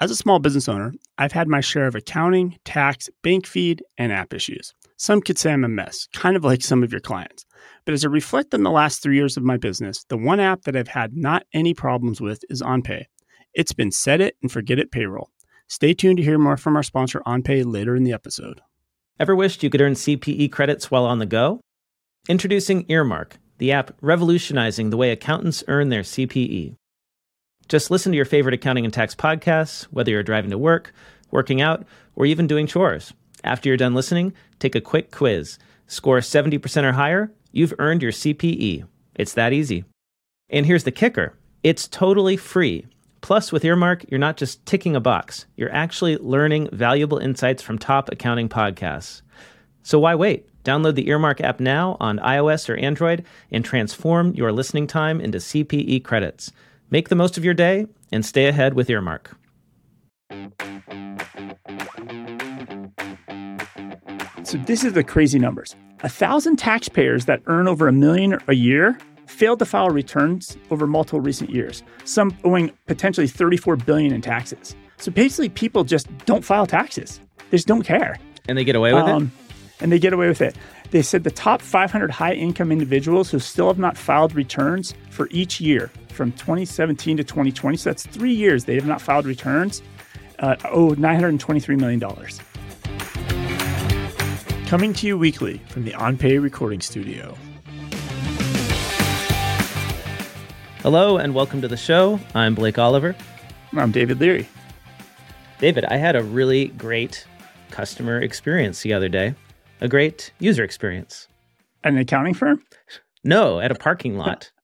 As a small business owner, I've had my share of accounting, tax, bank feed, and app issues. Some could say I'm a mess, kind of like some of your clients. But as I reflect on the last three years of my business, the one app that I've had not any problems with is OnPay. It's been set it and forget it payroll. Stay tuned to hear more from our sponsor OnPay later in the episode. Ever wished you could earn CPE credits while on the go? Introducing Earmark, the app revolutionizing the way accountants earn their CPE. Just listen to your favorite accounting and tax podcasts, whether you're driving to work, working out, or even doing chores. After you're done listening, take a quick quiz. Score 70% or higher, you've earned your CPE. It's that easy. And here's the kicker it's totally free. Plus, with Earmark, you're not just ticking a box, you're actually learning valuable insights from top accounting podcasts. So why wait? Download the Earmark app now on iOS or Android and transform your listening time into CPE credits. Make the most of your day and stay ahead with Earmark. So this is the crazy numbers. A thousand taxpayers that earn over a million a year failed to file returns over multiple recent years, some owing potentially 34 billion in taxes. So basically people just don't file taxes. They just don't care. And they get away with um, it? And they get away with it. They said the top 500 high income individuals who still have not filed returns for each year from 2017 to 2020, so that's three years they have not filed returns, uh, owe $923 million. Coming to you weekly from the OnPay recording studio. Hello and welcome to the show. I'm Blake Oliver. I'm David Leary. David, I had a really great customer experience the other day a great user experience. At an accounting firm? No, at a parking lot.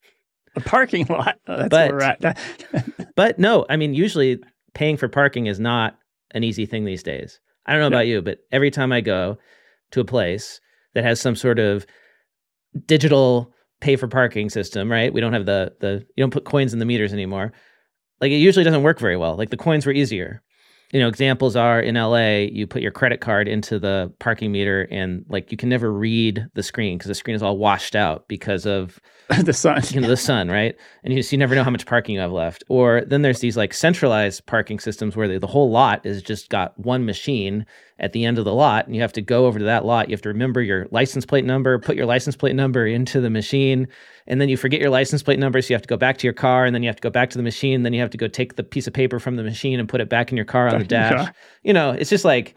a parking lot. That's but, where we're at. but no, I mean, usually paying for parking is not an easy thing these days. I don't know no. about you, but every time I go to a place that has some sort of digital pay for parking system, right? We don't have the the you don't put coins in the meters anymore. Like it usually doesn't work very well. Like the coins were easier you know examples are in LA you put your credit card into the parking meter and like you can never read the screen because the screen is all washed out because of the sun. you know the sun right? And you, just, you never know how much parking you have left. Or then there's these like centralized parking systems where the, the whole lot is just got one machine at the end of the lot and you have to go over to that lot. You have to remember your license plate number put your license plate number into the machine and then you forget your license plate number so you have to go back to your car and then you have to go back to the machine then you have to go take the piece of paper from the machine and put it back in your car on the dash you know it's just like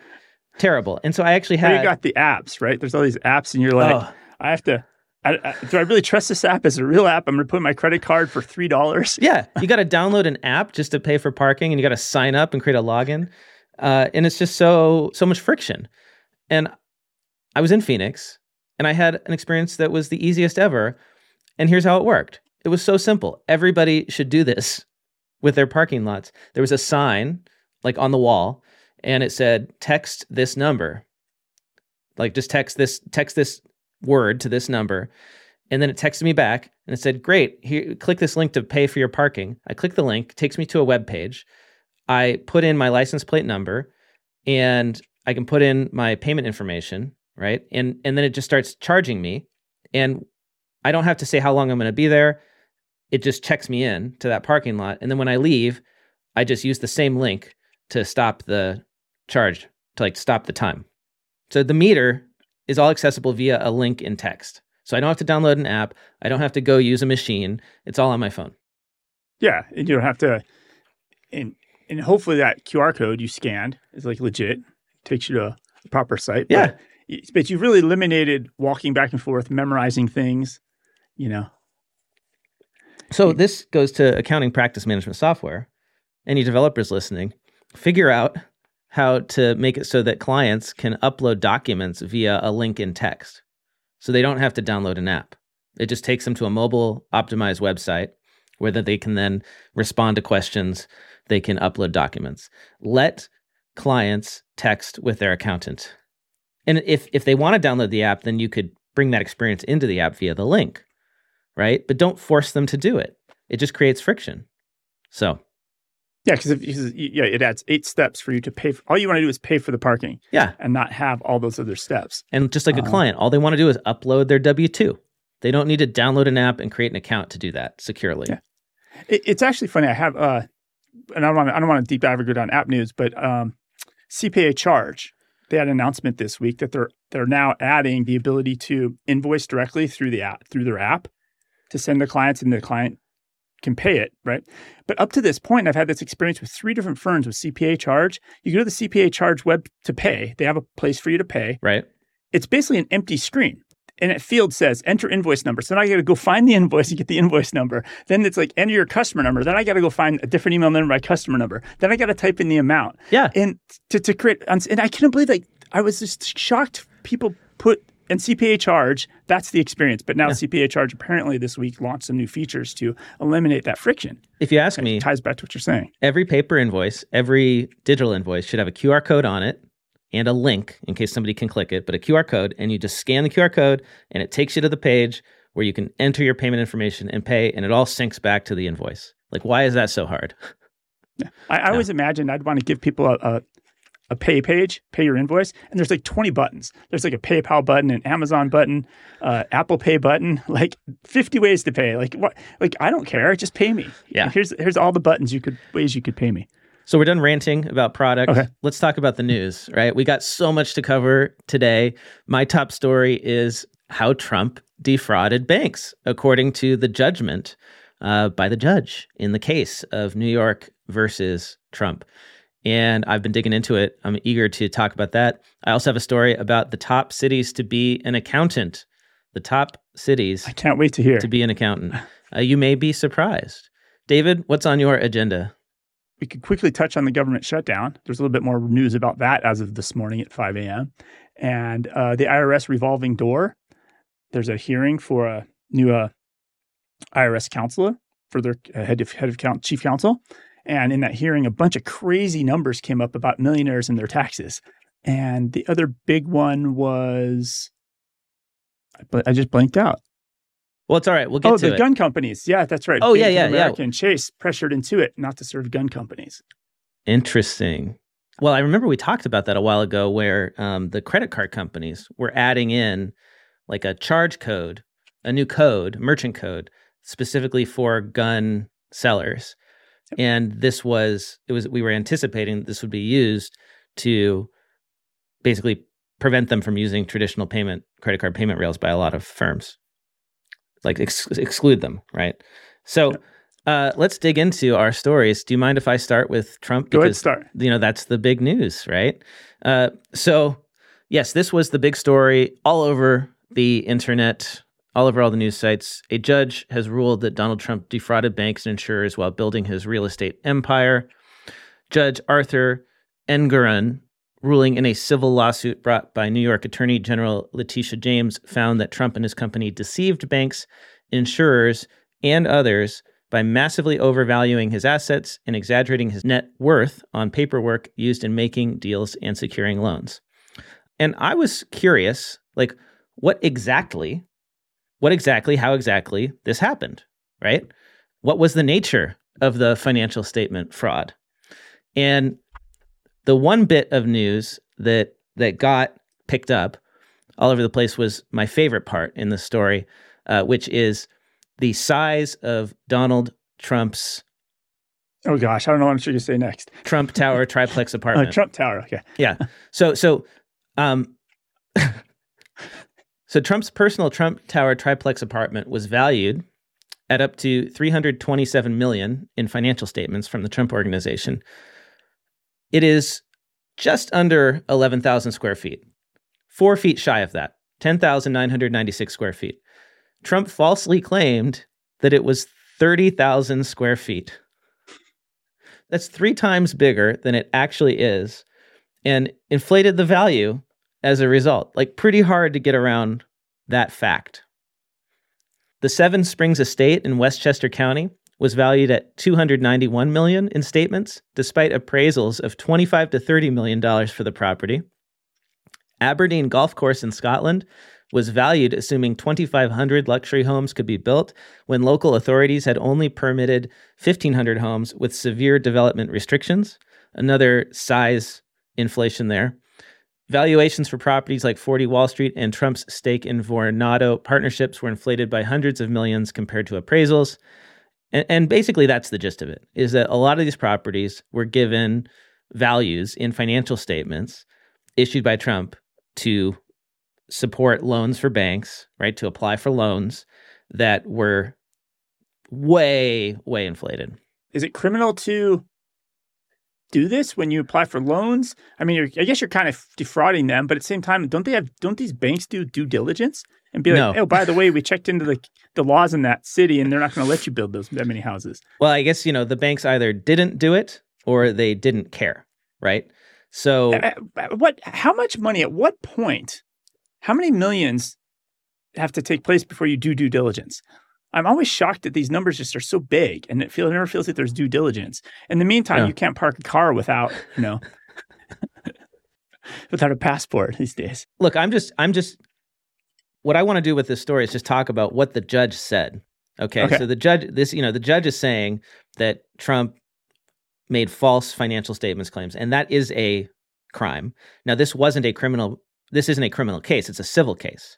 terrible and so i actually had you got the apps right there's all these apps and you're like oh. i have to I, I, do I really trust this app as a real app? I'm going to put my credit card for three dollars. yeah, you got to download an app just to pay for parking, and you got to sign up and create a login, uh, and it's just so so much friction. And I was in Phoenix, and I had an experience that was the easiest ever, and here's how it worked. It was so simple. Everybody should do this with their parking lots. There was a sign like on the wall and it said text this number. Like just text this text this word to this number. And then it texted me back and it said, "Great, here click this link to pay for your parking." I click the link, takes me to a web page. I put in my license plate number and I can put in my payment information, right? And and then it just starts charging me. And I don't have to say how long I'm going to be there. It just checks me in to that parking lot. And then when I leave, I just use the same link to stop the charge, to like stop the time. So the meter is all accessible via a link in text. So I don't have to download an app. I don't have to go use a machine. It's all on my phone. Yeah. And you don't have to, and, and hopefully that QR code you scanned is like legit, takes you to a proper site. Yeah. But, but you've really eliminated walking back and forth, memorizing things you know. So this goes to accounting practice management software. Any developers listening, figure out how to make it so that clients can upload documents via a link in text. So they don't have to download an app. It just takes them to a mobile optimized website where they can then respond to questions, they can upload documents. Let clients text with their accountant. And if if they want to download the app, then you could bring that experience into the app via the link right? But don't force them to do it. It just creates friction. So, yeah, because yeah, it adds eight steps for you to pay. For, all you want to do is pay for the parking. Yeah, and not have all those other steps. And just like a uh-huh. client, all they want to do is upload their W two. They don't need to download an app and create an account to do that securely. Yeah, it, it's actually funny. I have uh, and I don't want to, I don't want to deep dive or go down app news, but um, CPA charge. They had an announcement this week that they're they're now adding the ability to invoice directly through the app through their app to send the clients, and the client can pay it, right? But up to this point, I've had this experience with three different firms with CPA charge. You go to the CPA charge web to pay. They have a place for you to pay. Right. It's basically an empty screen and it field says enter invoice number. So now I got to go find the invoice and get the invoice number. Then it's like enter your customer number. Then I got to go find a different email number, my customer number. Then I got to type in the amount. Yeah. And to, to create, and I couldn't believe like I was just shocked people put and CPA charge, that's the experience. But now yeah. CPA charge apparently this week launched some new features to eliminate that friction. If you ask me, ties back to what you're saying. Every paper invoice, every digital invoice should have a QR code on it and a link in case somebody can click it, but a QR code, and you just scan the QR code and it takes you to the page where you can enter your payment information and pay, and it all syncs back to the invoice. Like, why is that so hard? I, I always imagined I'd want to give people a, a, a pay page, pay your invoice, and there's like 20 buttons. There's like a PayPal button, an Amazon button, uh, Apple Pay button, like 50 ways to pay. Like what? Like I don't care, just pay me. Yeah. And here's here's all the buttons you could ways you could pay me. So we're done ranting about product. Okay. Let's talk about the news, right? We got so much to cover today. My top story is how Trump defrauded banks, according to the judgment uh, by the judge in the case of New York versus Trump. And I've been digging into it. I'm eager to talk about that. I also have a story about the top cities to be an accountant. The top cities. I can't wait to hear. To be an accountant. Uh, you may be surprised. David, what's on your agenda? we could quickly touch on the government shutdown. There's a little bit more news about that as of this morning at 5 a.m. And uh, the IRS revolving door. There's a hearing for a new uh, IRS counselor for their uh, head of head of count, chief counsel. And in that hearing, a bunch of crazy numbers came up about millionaires and their taxes. And the other big one was, but I just blanked out. Well, it's all right. We'll get to it. oh, the gun companies. Yeah, that's right. Oh, Bank yeah, yeah, American yeah. Chase pressured into it not to serve gun companies. Interesting. Well, I remember we talked about that a while ago where um, the credit card companies were adding in like a charge code, a new code, merchant code, specifically for gun sellers. Yep. And this was, it was, we were anticipating that this would be used to basically prevent them from using traditional payment, credit card payment rails by a lot of firms like ex- exclude them, right? So uh, let's dig into our stories. Do you mind if I start with Trump? Because, Go ahead, start. You know that's the big news, right? Uh, so yes, this was the big story all over the internet, all over all the news sites. A judge has ruled that Donald Trump defrauded banks and insurers while building his real estate empire. Judge Arthur Engoron ruling in a civil lawsuit brought by New York Attorney General Letitia James found that Trump and his company deceived banks, insurers, and others by massively overvaluing his assets and exaggerating his net worth on paperwork used in making deals and securing loans. And I was curious, like, what exactly, what exactly, how exactly this happened, right? What was the nature of the financial statement fraud? And the one bit of news that that got picked up all over the place was my favorite part in the story, uh, which is the size of Donald Trump's. Oh gosh, I don't know what you're going to say next. Trump Tower triplex uh, apartment. Uh, Trump Tower. Okay. Yeah. So so, um, so Trump's personal Trump Tower triplex apartment was valued at up to 327 million in financial statements from the Trump organization. It is just under 11,000 square feet, four feet shy of that, 10,996 square feet. Trump falsely claimed that it was 30,000 square feet. That's three times bigger than it actually is and inflated the value as a result. Like, pretty hard to get around that fact. The Seven Springs Estate in Westchester County was valued at 291 million in statements, despite appraisals of 25 to 30 million dollars for the property. Aberdeen Golf Course in Scotland was valued assuming 2500 luxury homes could be built when local authorities had only permitted 1500 homes with severe development restrictions, another size inflation there. Valuations for properties like 40 Wall Street and Trump's stake in Vornado partnerships were inflated by hundreds of millions compared to appraisals. And, and basically, that's the gist of it: is that a lot of these properties were given values in financial statements issued by Trump to support loans for banks, right? To apply for loans that were way, way inflated. Is it criminal to do this when you apply for loans? I mean, I guess you're kind of defrauding them, but at the same time, don't they have? Don't these banks do due diligence and be like, No. oh, by the way, we checked into the the laws in that city, and they're not going to let you build those that many houses. Well, I guess, you know, the banks either didn't do it or they didn't care, right? So, Uh, uh, What? How much money? At what point? How many millions have to take place before you do due diligence? I'm always shocked that these numbers just are so big, and it, feel, it never feels like there's due diligence. In the meantime, Yeah. you can't park a car without, you know, without a passport these days. look, I'm just, I'm just, what I want to do with this story is just talk about what the judge said. Okay? Okay. So the judge, this, you know, the judge is saying that Trump made false financial statements claims, and that is a crime. Now, this wasn't a criminal, this isn't a criminal case, it's a civil case.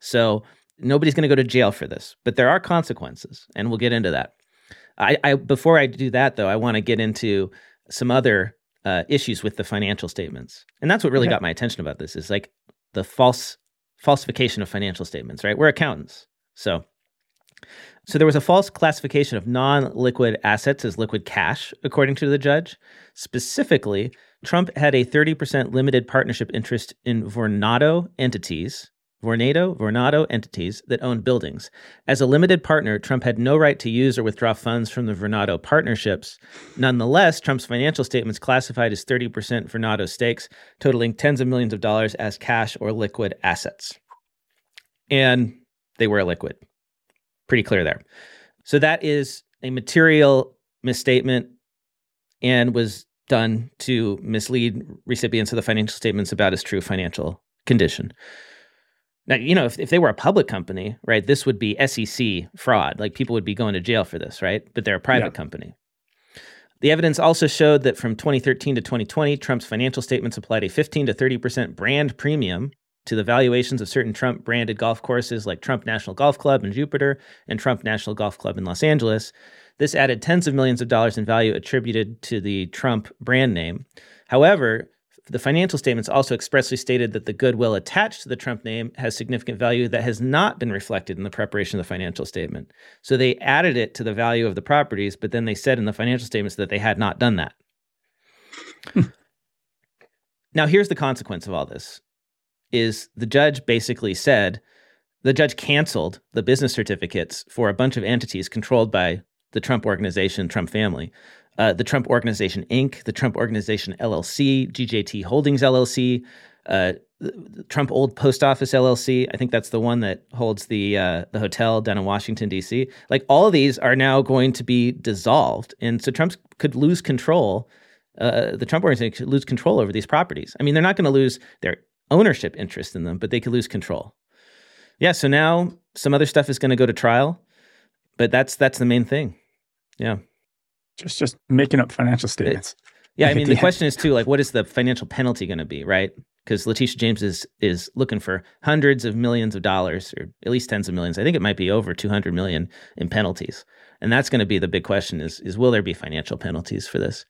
So nobody's going to go to jail for this, but there are consequences, and we'll get into that. I, I before I do that though, I want to get into some other uh, issues with the financial statements, and that's what really Okay. got my attention about this is like the false falsification of financial statements. Right, we're accountants, so so there was a false classification of non-liquid assets as liquid cash, according to the judge. Specifically, Trump had a 30% limited partnership interest in Vornado entities, Vornado, Vornado entities that owned buildings. As a limited partner, Trump had no right to use or withdraw funds from the Vornado partnerships. Nonetheless, Trump's financial statements classified his 30% Vornado stakes, totaling tens of millions of dollars as cash or liquid assets. And they were liquid. Pretty clear there. So that is a material misstatement and was done to mislead recipients of the financial statements about his true financial condition. Now, you know, if, if they were a public company, right, this would be SEC fraud. Like people would be going to jail for this, right? But they're a private Yeah. company. The evidence also showed that from 2013 to 2020, Trump's financial statements applied a 15 to 30% brand premium to the valuations of certain Trump branded golf courses like Trump National Golf Club in Jupiter and Trump National Golf Club in Los Angeles. This added tens of millions of dollars in value attributed to the Trump brand name. However, the financial statements also expressly stated that the goodwill attached to the Trump name has significant value that has not been reflected in the preparation of the financial statement. So they added it to the value of the properties, but then they said in the financial statements that they had not done that. now here's the consequence of all this is the judge basically said the judge canceled the business certificates for a bunch of entities controlled by the Trump organization, Trump family, uh, the Trump Organization Inc., the Trump Organization LLC, DJT Holdings LLC, uh, Trump Old Post Office LLC. I think that's the one that holds the uh, the hotel down in Washington D.C. Like all of these are now going to be dissolved, and so Trump could lose control. Uh, the Trump organization could lose control over these properties. I mean, they're not going to lose their ownership interest in them, but they could lose control. Yeah. So now some other stuff is going to go to trial, but that's that's the main thing. Yeah. Just just making up financial statements. Yeah, I mean, the the question is too, like, what is the financial penalty going to be, right? Because Letitia James is is looking for hundreds of millions of dollars, or at least tens of millions. I think it might be over two hundred million in penalties, and that's going to be the big question: is is will there be financial penalties for this?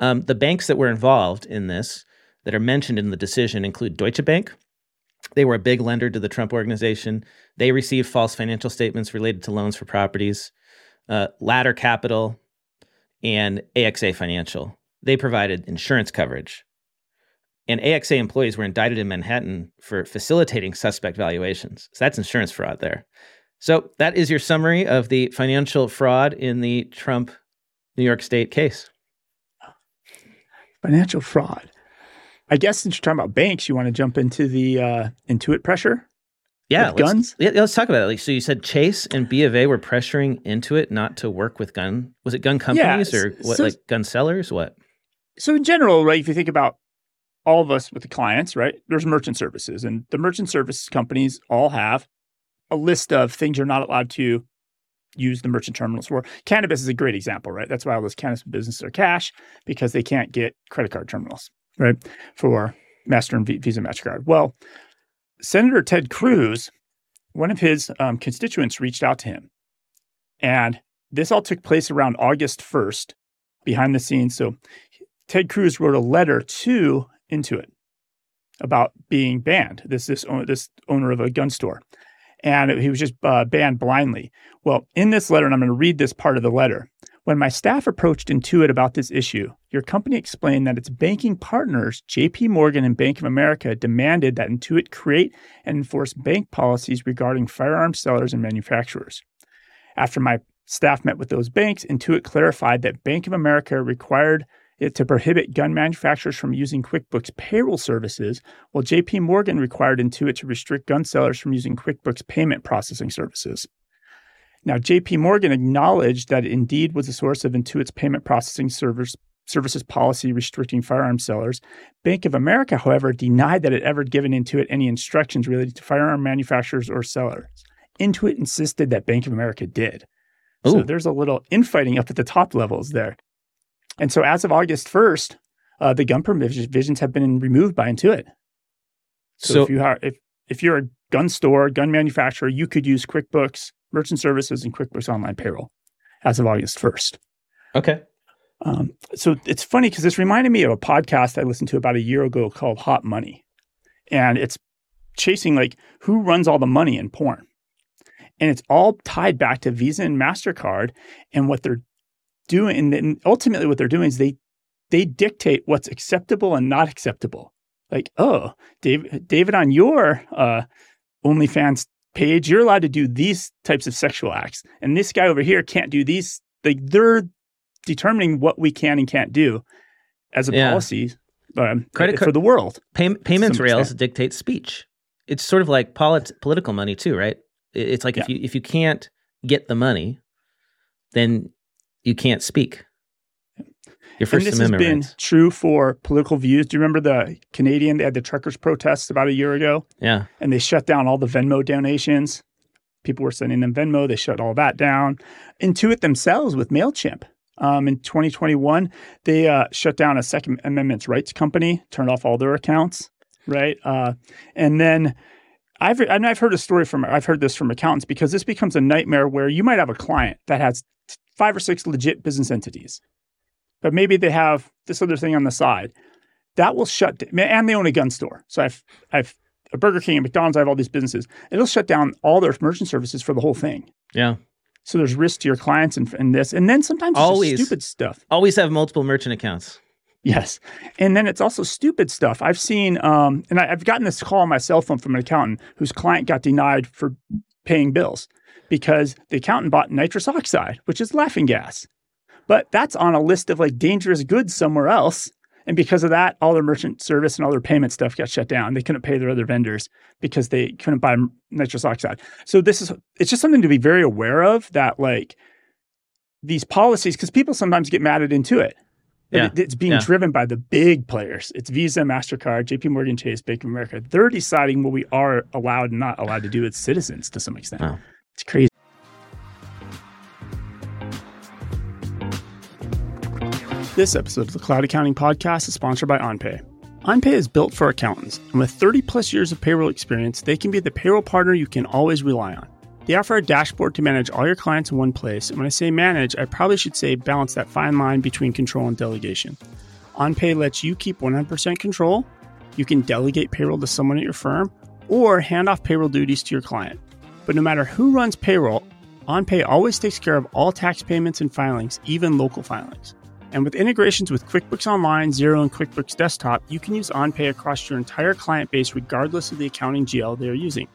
Um, the banks that were involved in this that are mentioned in the decision include Deutsche Bank. They were a big lender to the Trump organization. They received false financial statements related to loans for properties. Uh, Ladder Capital and AXA Financial. They provided insurance coverage. And AXA employees were indicted in Manhattan for facilitating suspect valuations. So that's insurance fraud there. So that is your summary of the financial fraud in the Trump New York State case. Financial fraud. I guess since you're talking about banks, you want to jump into the uh, Intuit pressure. Yeah, With guns? Yeah, let's talk about it. Like, so you said Chase and B of A were pressuring Intuit not to work with gun. Was it gun companies or what? so- like gun sellers? What? So in general, right, if you think about all of us with the clients, right, there's merchant services, and the merchant services companies all have a list of things you're not allowed to use the merchant terminals for. Cannabis is a great example, right? That's why all those cannabis businesses are cash because they can't get credit card terminals, right, for Master and Visa Mastercard. Well, Senator Ted Cruz, one of his um, constituents reached out to him and this all took place around August 1st behind the scenes. So Ted Cruz wrote a letter to Intuit about being banned. This this this owner of a gun store, and he was just uh, banned blindly. Well, in this letter, and I'm going to read this part of the letter. When my staff approached Intuit about this issue, your company explained that its banking partners, JP Morgan and Bank of America, demanded that Intuit create and enforce bank policies regarding firearm sellers and manufacturers. After my staff met with those banks, Intuit clarified that Bank of America required it to prohibit gun manufacturers from using QuickBooks payroll services, while JP Morgan required Intuit to restrict gun sellers from using QuickBooks payment processing services. Now, JP Morgan acknowledged that it indeed was a source of Intuit's payment processing service, services policy restricting firearm sellers. Bank of America, however, denied that it ever given Intuit any instructions related to firearm manufacturers or sellers. Intuit insisted that Bank of America did. Ooh. So there's a little infighting up at the top levels there. And so as of August 1st, uh, the gun provisions have been removed by Intuit. So, so if you are if if you're a gun store, gun manufacturer, you could use QuickBooks Merchant Services and QuickBooks Online Payroll as of August 1st. Okay. Um, so it's funny because this reminded me of a podcast I listened to about a year ago called Hot Money. And it's chasing like who runs all the money in porn. And it's all tied back to Visa and MasterCard and what they're doing and ultimately what they're doing is they they dictate what's acceptable and not acceptable. Like, oh, David, David, on your uh, OnlyFans page, you're allowed to do these types of sexual acts, and this guy over here can't do these. Like, they're determining what we can and can't do as a yeah. policy um, Credit for the world. Pay, payments rails extent. dictate speech. It's sort of like polit- political money too, right? It's like yeah. if you if you can't get the money, then you can't speak. Your First and this Amendment has been rights. true for political views. Do you remember the Canadian? They had the truckers' protests about a year ago. Yeah, and they shut down all the Venmo donations. People were sending them Venmo. They shut all that down. Intuit themselves with Mailchimp. Um, in 2021, they uh, shut down a Second Amendment rights company, turned off all their accounts, right? Uh, and then I've and I've heard a story from I've heard this from accountants because this becomes a nightmare where you might have a client that has five or six legit business entities, but maybe they have this other thing on the side that will shut down, and they own a gun store. So I've I've a Burger King and McDonald's. I have all these businesses. It'll shut down all their merchant services for the whole thing. Yeah. So there's risk to your clients and, and this, and then sometimes always stupid stuff. Always have multiple merchant accounts. Yes, and then it's also stupid stuff. I've seen, um, and I, have gotten this call on my cell phone from an accountant whose client got denied for paying bills because the accountant bought nitrous oxide, which is laughing gas. But that's on a list of like dangerous goods somewhere else. And because of that, all their merchant service and all their payment stuff got shut down. They couldn't pay their other vendors because they couldn't buy nitrous oxide. So this is it's just something to be very aware of that like these policies because people sometimes get mad at Intuit. Yeah. It, it's being yeah. driven by the big players. It's Visa, MasterCard, JP Morgan Chase, Bank of America. They're deciding what we are allowed and not allowed to do as citizens to some extent. Wow. It's crazy. This episode of the Cloud Accounting Podcast is sponsored by OnPay. OnPay is built for accountants, and with 30 plus years of payroll experience, they can be the payroll partner you can always rely on. They offer a dashboard to manage all your clients in one place, and when I say manage, I probably should say balance that fine line between control and delegation. OnPay lets you keep 100% control, you can delegate payroll to someone at your firm, or hand off payroll duties to your client. But no matter who runs payroll, OnPay always takes care of all tax payments and filings, even local filings. And with integrations with QuickBooks Online, Xero, and QuickBooks Desktop, you can use OnPay across your entire client base regardless of the accounting GL they are using.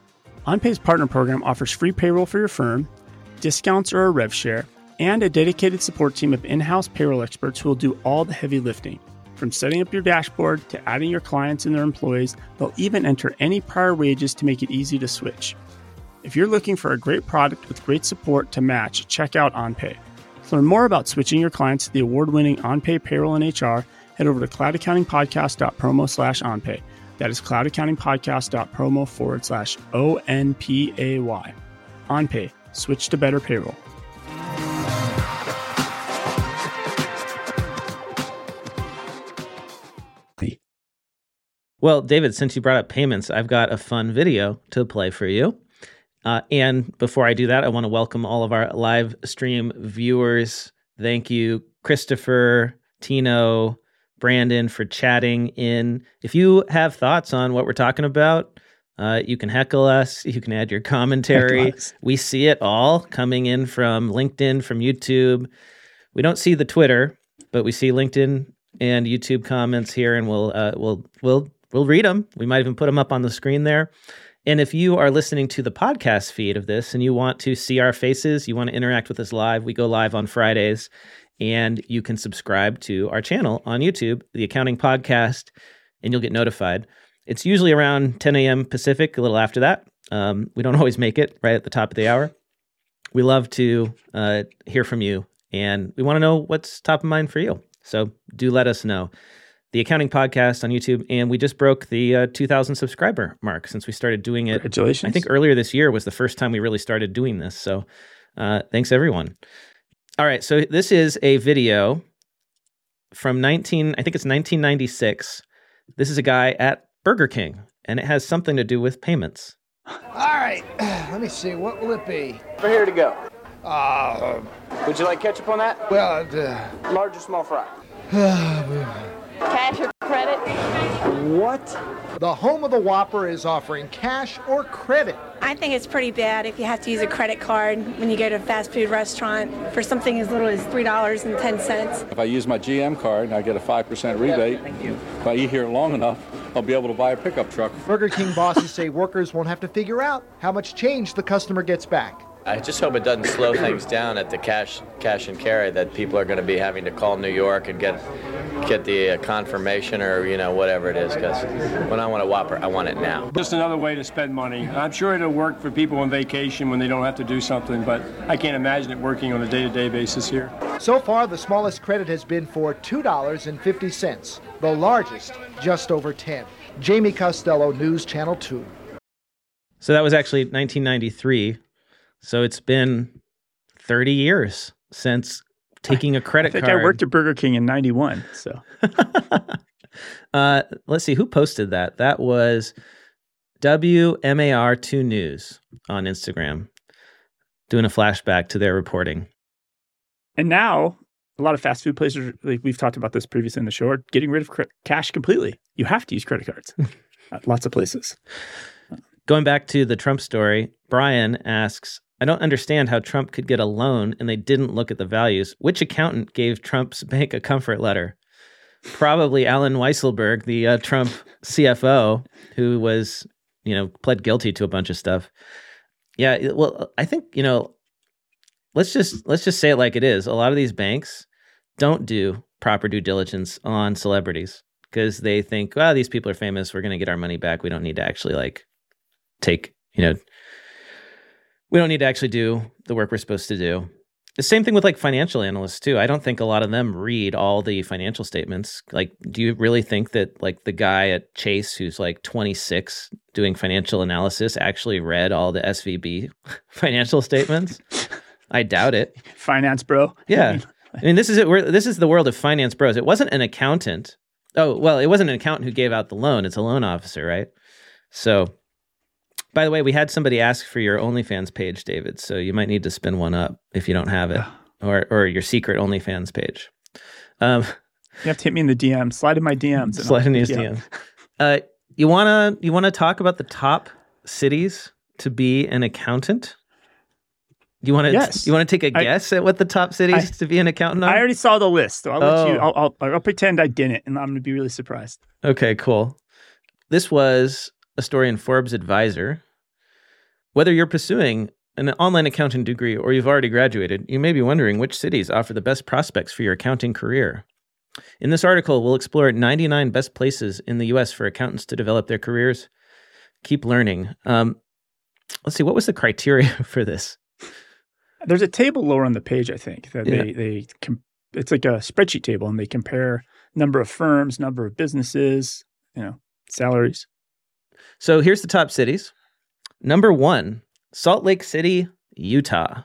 OnPay's partner program offers free payroll for your firm, discounts or a rev share, and a dedicated support team of in house payroll experts who will do all the heavy lifting. From setting up your dashboard to adding your clients and their employees, they'll even enter any prior wages to make it easy to switch. If you're looking for a great product with great support to match, check out OnPay. To learn more about switching your clients to the award-winning OnPay payroll and HR, head over to cloudaccountingpodcast.promo slash OnPay. That is cloudaccountingpodcast.promo forward slash O-N-P-A-Y. OnPay. Switch to better payroll. Well, David, since you brought up payments, I've got a fun video to play for you. Uh, and before I do that, I want to welcome all of our live stream viewers. Thank you, Christopher, Tino, Brandon, for chatting in. If you have thoughts on what we're talking about, uh, you can heckle us. You can add your commentary. We see it all coming in from LinkedIn, from YouTube. We don't see the Twitter, but we see LinkedIn and YouTube comments here, and we'll uh, we'll we'll we'll read them. We might even put them up on the screen there. And if you are listening to the podcast feed of this and you want to see our faces, you want to interact with us live, we go live on Fridays, and you can subscribe to our channel on YouTube, the Accounting Podcast, and you'll get notified. It's usually around 10 a.m. Pacific, a little after that. Um, we don't always make it right at the top of the hour. We love to uh, hear from you, and we want to know what's top of mind for you. So do let us know. The Accounting Podcast on YouTube, and we just broke the uh, 2,000 subscriber mark since we started doing it. Congratulations! I think earlier this year was the first time we really started doing this. So uh, thanks everyone. All right, so this is a video from 19. I think it's 1996. This is a guy at Burger King, and it has something to do with payments. All right, let me see. What will it be? For here to go. Uh, Would you like ketchup on that? well, uh, Large or small fry? Cash or credit? What? the home of the Whopper is offering cash or credit. I think it's pretty bad if you have to use a credit card when you go to a fast food restaurant for something as little as $3.10. If I use my GM card, I get a 5% rebate. Thank you. If I eat here long enough, I'll be able to buy a pickup truck. Burger King bosses say workers won't have to figure out how much change the customer gets back. I just hope it doesn't slow things down at the cash cash and carry that people are going to be having to call New York and get get the uh, confirmation or you know whatever it is because when I want a Whopper, I want it now. Just another way to spend money. I'm sure it'll work for people on vacation when they don't have to do something, but I can't imagine it working on a day-to-day basis here. So far, the smallest credit has been for $2.50, the largest just over 10. Jamie Costello, News Channel 2. So that was actually 1993. So it's been 30 years since taking a credit think card. I worked at Burger King in '91. So uh, let's see who posted that. That was WMAR2 News on Instagram, doing a flashback to their reporting. and now a lot of fast food places, like we've talked about this previously in the show, are getting rid of cre- cash completely. You have to use credit cards. at lots of places. Going back to the Trump story, Brian asks, I don't understand how Trump could get a loan and they didn't look at the values. Which accountant gave Trump's bank a comfort letter? Probably Allen Weisselberg, the uh, Trump CFO, who was, you know, pled guilty to a bunch of stuff. Yeah, well, I think, you know, let's just let's just say it like it is. A lot of these banks don't do proper due diligence on celebrities because they think, well, these people are famous, we're going to get our money back. We don't need to actually like take, you know, we don't need to actually do the work we're supposed to do. The same thing with like financial analysts too. I don't think a lot of them read all the financial statements. Like, do you really think that like the guy at Chase who's like 26 doing financial analysis actually read all the SVB financial statements? I doubt it. Finance bro. Yeah. I mean, this is it. We're, this is the world of finance bros. It wasn't an accountant. Oh, well, it wasn't an accountant who gave out the loan. It's a loan officer, right? So, by the way, we had somebody ask for your OnlyFans page, David. So you might need to spin one up if you don't have it, or or your secret OnlyFans page. Um, You have to hit me in the DM. Slide in my DMs. slide in his. DMs. Uh, you wanna you wanna talk about the top cities to be an accountant? You want to Yes. you want to take a I- guess at what the top cities I- to be an accountant are? I already saw the list, so I'll let you. Oh. I'll, I'll, I'll pretend I didn't, and I'm going to be really surprised. Okay, cool. This was a story in Forbes Advisor. Whether you're pursuing an online accounting degree or you've already graduated, you may be wondering which cities offer the best prospects for your accounting career. In this article, we'll explore 99 best places in the US for accountants to develop their careers. Keep learning. Um, let's see, what was the criteria for this? There's a table lower on the page, I think, that Yeah. they they com- it's like a spreadsheet table, and they compare number of firms, number of businesses, you know, salaries. So here's the top cities. Number one, Salt Lake City, Utah.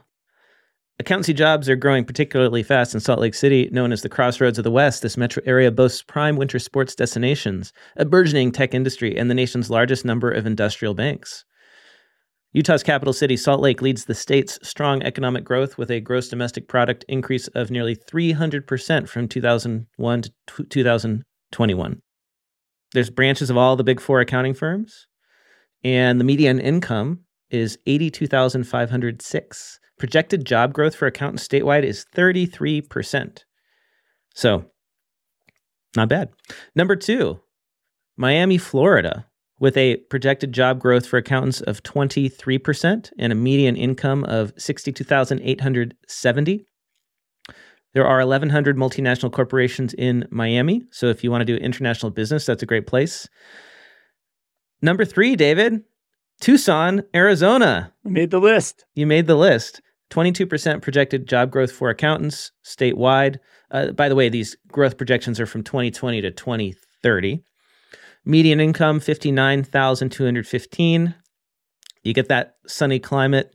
Accountancy jobs are growing particularly fast in Salt Lake City, known as the crossroads of the West. This metro area boasts prime winter sports destinations, a burgeoning tech industry, and the nation's largest number of industrial banks. Utah's capital city, Salt Lake, leads the state's strong economic growth with a gross domestic product increase of nearly 300% from 2001 to 2021. There's branches of all the big four accounting firms, and the median income is 82,506. Projected job growth for accountants statewide is 33%. So, not bad. Number two, Miami, Florida, with a projected job growth for accountants of 23% and a median income of 62,870. There are 1,100 multinational corporations in Miami. So if you want to do international business, that's a great place. Number three, David, Tucson, Arizona. We made the list. You made the list. 22% projected job growth for accountants statewide. Uh, by the way, these growth projections are from 2020 to 2030. Median income 59,215. You get that sunny climate.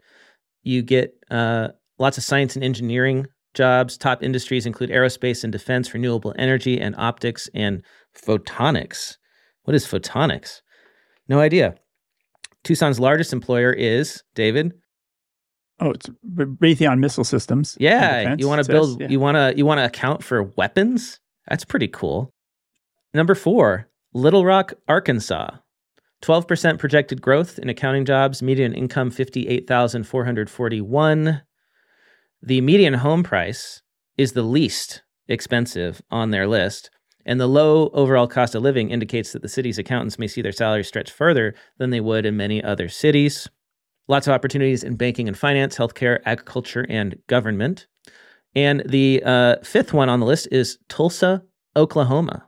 You get uh, lots of science and engineering jobs. Top industries include aerospace and defense, renewable energy, and optics and photonics. What is photonics? No idea. Tucson's largest employer is David. Oh, it's Raytheon Missile Systems. Yeah, you want to build. Yeah. You want to. You want to account for weapons. That's pretty cool. Number four, Little Rock, Arkansas. 12% projected growth in accounting jobs, median income 58,441. The median home price is the least expensive on their list, and the low overall cost of living indicates that the city's accountants may see their salaries stretch further than they would in many other cities. Lots of opportunities in banking and finance, healthcare, agriculture, and government. And the uh, fifth one on the list is Tulsa, Oklahoma.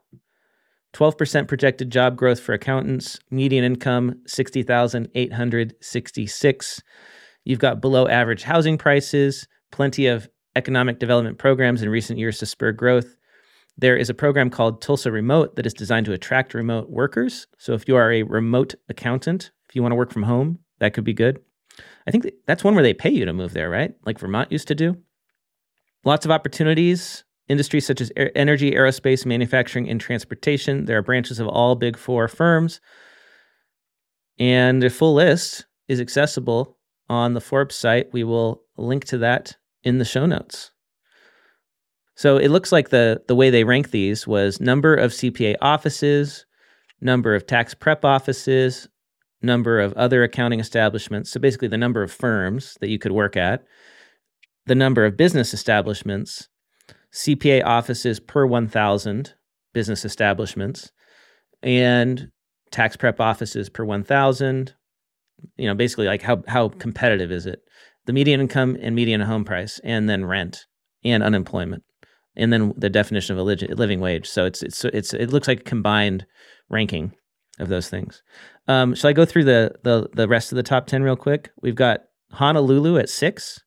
12% projected job growth for accountants, median income 60,866. You've got below average housing prices, plenty of economic development programs in recent years to spur growth. There is a program called Tulsa Remote that is designed to attract remote workers. So if you are a remote accountant, if you want to work from home, that could be good. I think that's one where they pay you to move there, right? Like Vermont used to do. Lots of opportunities industries such as energy, aerospace, manufacturing, and transportation. There are branches of all big four firms. And the full list is accessible on the Forbes site. We will link to that in the show notes. So it looks like the, the way they rank these was number of CPA offices, number of tax prep offices, number of other accounting establishments. So basically, the number of firms that you could work at, the number of business establishments, CPA offices per 1,000 business establishments and tax prep offices per 1,000. You know, basically, like how, how competitive is it? The median income and median home price, and then rent and unemployment, and then the definition of a living wage. So it's it's it's it looks like a combined ranking of those things. Um, shall I go through the the the rest of the top ten real quick? We've got Honolulu at six,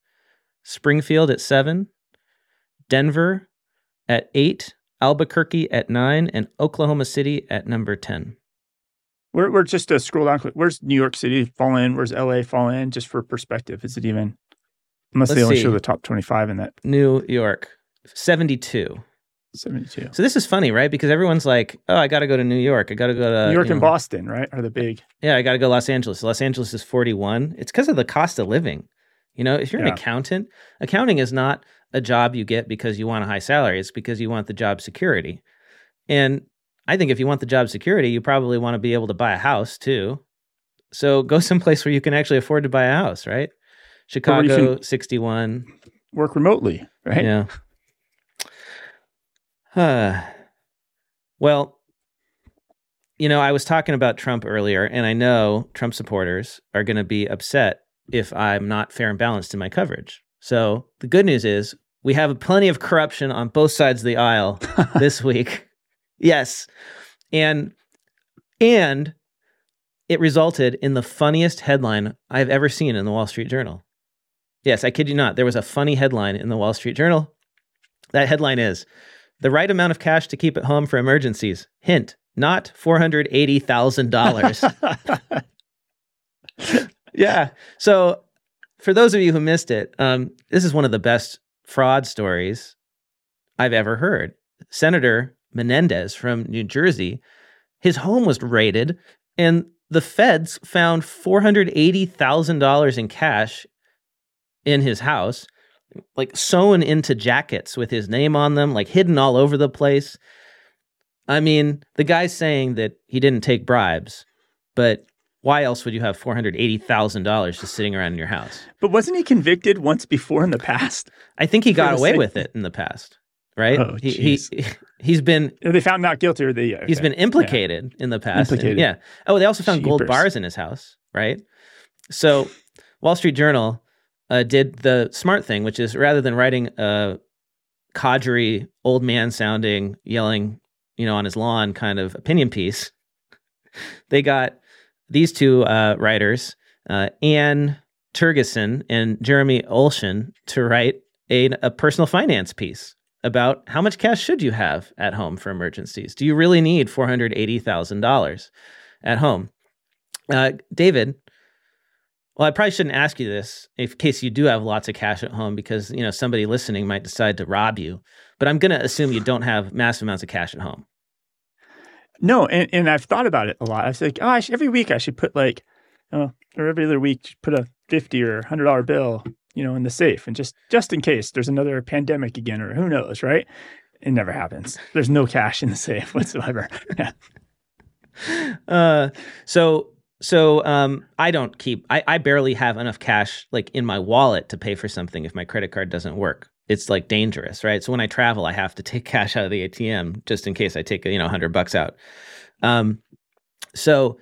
Springfield at seven, Denver at eight, Albuquerque at nine, and Oklahoma City at number 10. We're, we're just to scroll down. Where's New York City fall in? Where's LA fall in? Just for perspective, is it even? Unless Let's they only see. show the top 25 in that. New York, 72. 72. So this is funny, right? Because everyone's like, oh, I got to go to New York. I got to go to New York and know, Boston, right? Are the big. Yeah, I got to go Los Angeles. Los Angeles is 41. It's because of the cost of living. You know, if you're yeah. an accountant, accounting is not a job you get because you want a high salary. It's because you want the job security. And I think if you want the job security, you probably want to be able to buy a house too. So go someplace where you can actually afford to buy a house, right? Chicago, 61. Work remotely, right? Yeah. Uh, well, you know, I was talking about Trump earlier, and I know Trump supporters are going to be upset if I'm not fair and balanced in my coverage. So the good news is we have plenty of corruption on both sides of the aisle this week. Yes. And and it resulted in the funniest headline I've ever seen in the Wall Street Journal. Yes, I kid you not. There was a funny headline in the Wall Street Journal. That headline is The right amount of cash to keep at home for emergencies. Hint, not $480,000. yeah. So, for those of you who missed it, um, this is one of the best fraud stories I've ever heard. Senator Menendez from New Jersey, his home was raided, and the feds found $480,000 in cash in his house, like sewn into jackets with his name on them, like hidden all over the place. I mean, the guy's saying that he didn't take bribes, but why else would you have $480,000 just sitting around in your house? But wasn't he convicted once before in the past? I think he got away with it in the past, right? Oh, He he he's been they found not guilty or they? he's okay. been implicated in the past. and- Implicated. yeah. Oh, they also found gold bars in his house, right? So, Wall Street Journal uh, did the smart thing, which is rather than writing a codgery, old man sounding, yelling, you know, on his lawn kind of opinion piece, they got these two uh, writers, uh, Anne Tergesen and Jeremy Olshan, to write a, a personal finance piece about how much cash should you have at home for emergencies? Do you really need four hundred eighty thousand dollars at home? Uh, David, well, I probably shouldn't ask you this in case you do have lots of cash at home because you know somebody listening might decide to rob you. But I'm going to assume you don't have massive amounts of cash at home. No, and, and I've thought about it a lot. I was like, oh, I should, every week I should put like, oh, or every other week put a fifty or hundred dollar bill, you know, in the safe, and just just in case there's another pandemic again, or who knows, right? It never happens. There's no cash in the safe whatsoever. Yeah. Uh, so so um, I don't keep. I, I barely have enough cash like in my wallet to pay for something if my credit card doesn't work. It's like dangerous, right? So when I travel, I have to take cash out of the ATM just in case I take you know hundred bucks out. Um, so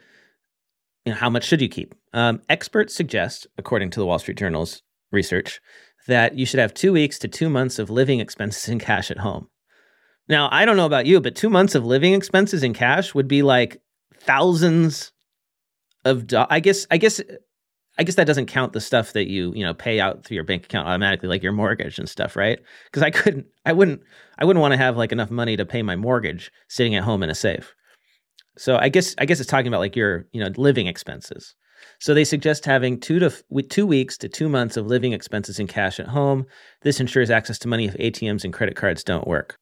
you know, how much should you keep? Um, experts suggest, according to the Wall Street Journal's research, that you should have two weeks to two months of living expenses in cash at home. Now, I don't know about you, but two months of living expenses in cash would be like thousands of. Do- I guess. I guess. I guess that doesn't count the stuff that you you know pay out through your bank account automatically, like your mortgage and stuff, right? Because I couldn't. I wouldn't. I wouldn't want to have like enough money to pay my mortgage sitting at home in a safe. So I guess. I guess it's talking about like your you know living expenses. So they suggest having two to two weeks to two months of living expenses in cash at home. This ensures access to money if ATMs and credit cards don't work.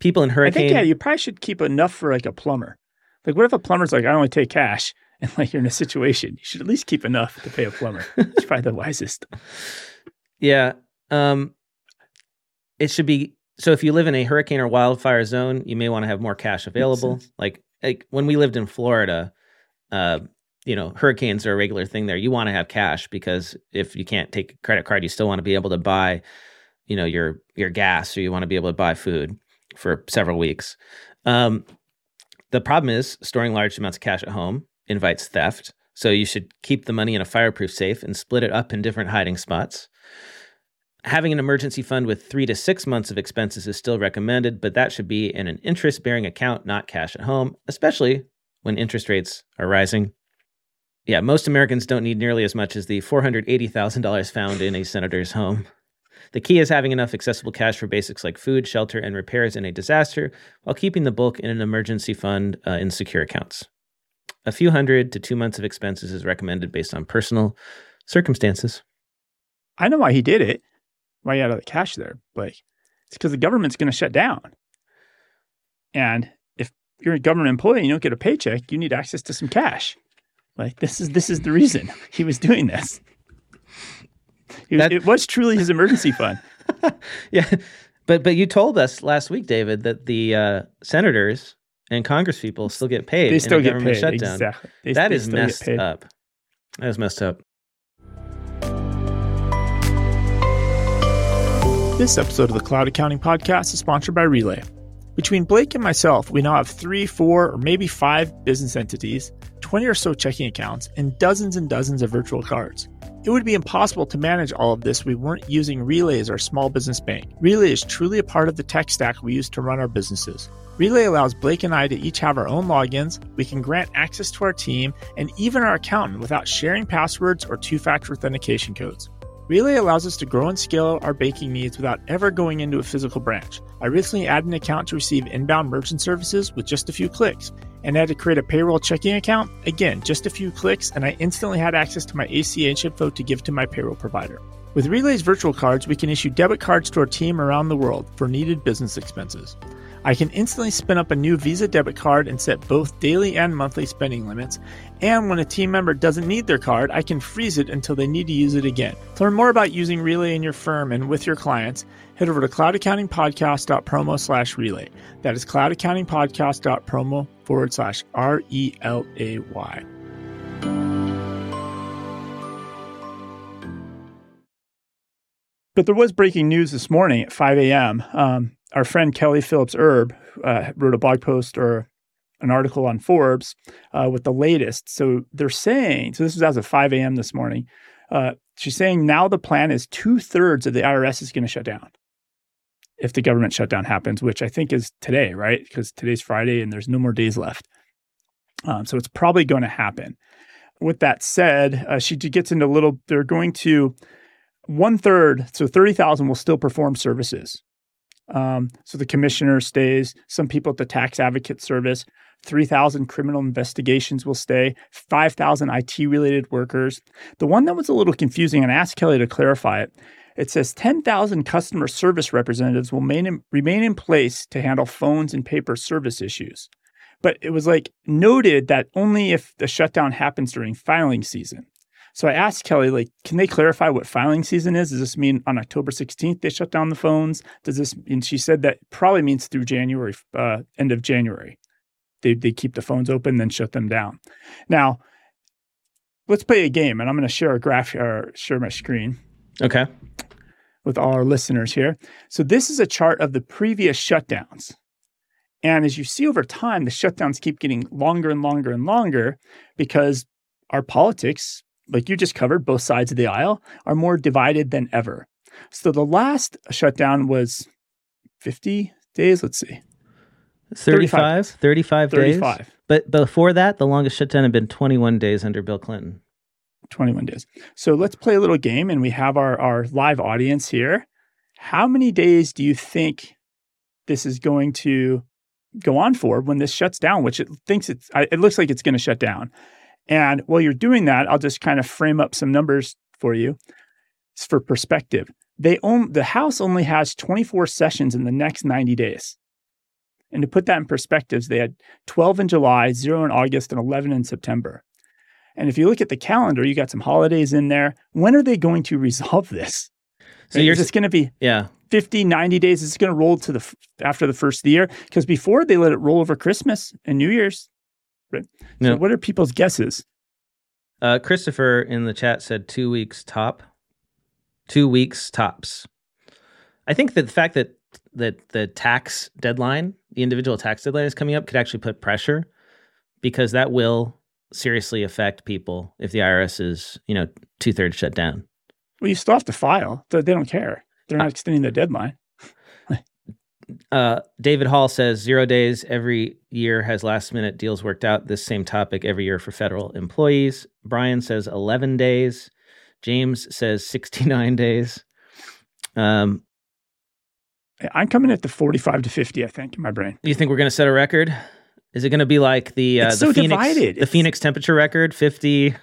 People in I hurricane. think yeah, you probably should keep enough for like a plumber. Like, what if a plumber's like, I only take cash, and like you're in a situation, you should at least keep enough to pay a plumber. It's probably the wisest. Yeah. Um, it should be so if you live in a hurricane or wildfire zone, you may want to have more cash available. Like like when we lived in Florida, uh, you know, hurricanes are a regular thing there. You want to have cash because if you can't take a credit card, you still want to be able to buy, you know, your your gas or you want to be able to buy food for several weeks. Um, the problem is storing large amounts of cash at home invites theft. So you should keep the money in a fireproof safe and split it up in different hiding spots. Having an emergency fund with three to six months of expenses is still recommended, but that should be in an interest bearing account, not cash at home, especially when interest rates are rising. Yeah, most Americans don't need nearly as much as the $480,000 found in a senator's home. The key is having enough accessible cash for basics like food, shelter, and repairs in a disaster, while keeping the bulk in an emergency fund uh, in secure accounts. A few hundred to two months of expenses is recommended based on personal circumstances. I know why he did it, why he had all the cash there, but it's because the government's going to shut down. And if you're a government employee and you don't get a paycheck, you need access to some cash. Like this is this is the reason he was doing this. It, was- That- it was truly his emergency fund. yeah, but but you told us last week, David, that the uh, senators and Congress people still get paid. They in still a get paid. Shutdown. Exactly. They- That they is still messed up. That is messed up. This episode of the Cloud Accounting Podcast is sponsored by Relay. Between Blake and myself, we now have three, four, or maybe five business entities, 20 or so checking accounts, and dozens and dozens of virtual cards. It would be impossible to manage all of this if we weren't using Relay as our small business bank. Relay is truly a part of the tech stack we use to run our businesses. Relay allows Blake and I to each have our own logins, we can grant access to our team, and even our accountant without sharing passwords or two factor authentication codes. Relay allows us to grow and scale our banking needs without ever going into a physical branch. I recently added an account to receive inbound merchant services with just a few clicks, and I had to create a payroll checking account. Again, just a few clicks, and I instantly had access to my ACH info to give to my payroll provider. With Relay's virtual cards, we can issue debit cards to our team around the world for needed business expenses. I can instantly spin up a new Visa debit card and set both daily and monthly spending limits. And when a team member doesn't need their card, I can freeze it until they need to use it again. To learn more about using Relay in your firm and with your clients, head over to cloudaccountingpodcast.promo slash relay. That is cloudaccountingpodcast.promo forward slash R E L A Y. But there was breaking news this morning at 5 a.m. Um, our friend Kelly Phillips Erb uh, wrote a blog post or an article on Forbes uh, with the latest. So they're saying, so this was as of 5 a.m. this morning. Uh, she's saying now the plan is two thirds of the IRS is going to shut down if the government shutdown happens, which I think is today, right? Because today's Friday and there's no more days left. Um, so it's probably going to happen. With that said, uh, she gets into a little, they're going to one third, so 30,000 will still perform services. Um, so the commissioner stays, some people at the tax advocate service, 3,000 criminal investigations will stay, 5,000 IT related workers. The one that was a little confusing, and I asked Kelly to clarify it, it says 10,000 customer service representatives will in, remain in place to handle phones and paper service issues. But it was like noted that only if the shutdown happens during filing season. So I asked Kelly, like, can they clarify what filing season is? Does this mean on October 16th they shut down the phones? Does this, and she said that probably means through January, uh, end of January. They, they keep the phones open, then shut them down. Now, let's play a game, and I'm going to share a graph or share my screen. Okay. With all our listeners here. So this is a chart of the previous shutdowns. And as you see over time, the shutdowns keep getting longer and longer and longer because our politics like you just covered, both sides of the aisle are more divided than ever. So the last shutdown was 50 days. Let's see. 35, 35, 35 days. But before that, the longest shutdown had been 21 days under Bill Clinton. 21 days. So let's play a little game and we have our, our live audience here. How many days do you think this is going to go on for when this shuts down, which it thinks it's, it looks like it's going to shut down. And while you're doing that, I'll just kind of frame up some numbers for you. It's for perspective. They own the House only has 24 sessions in the next 90 days. And to put that in perspectives, they had 12 in July, 0 in August, and 11 in September. And if you look at the calendar, you got some holidays in there. When are they going to resolve this? So you're just going to be yeah 50, 90 days. It's going to roll to the after the first of the year because before they let it roll over Christmas and New Year's. Right. So, what are people's guesses? Uh, Christopher in the chat said two weeks top. Two weeks tops. I think that the fact that that the tax deadline, the individual tax deadline is coming up, could actually put pressure because that will seriously affect people if the IRS is, you know, two thirds shut down. Well, you still have to file. They don't care. They're not extending the deadline. Uh, David Hall says zero days every year has last minute deals worked out. This same topic every year for federal employees. Brian says 11 days. James says 69 days. Um, I'm coming at the 45 to 50, I think, in my brain. Do you think we're going to set a record? Is it going to be like the, uh, the so Phoenix, divided. the Phoenix temperature record, 50,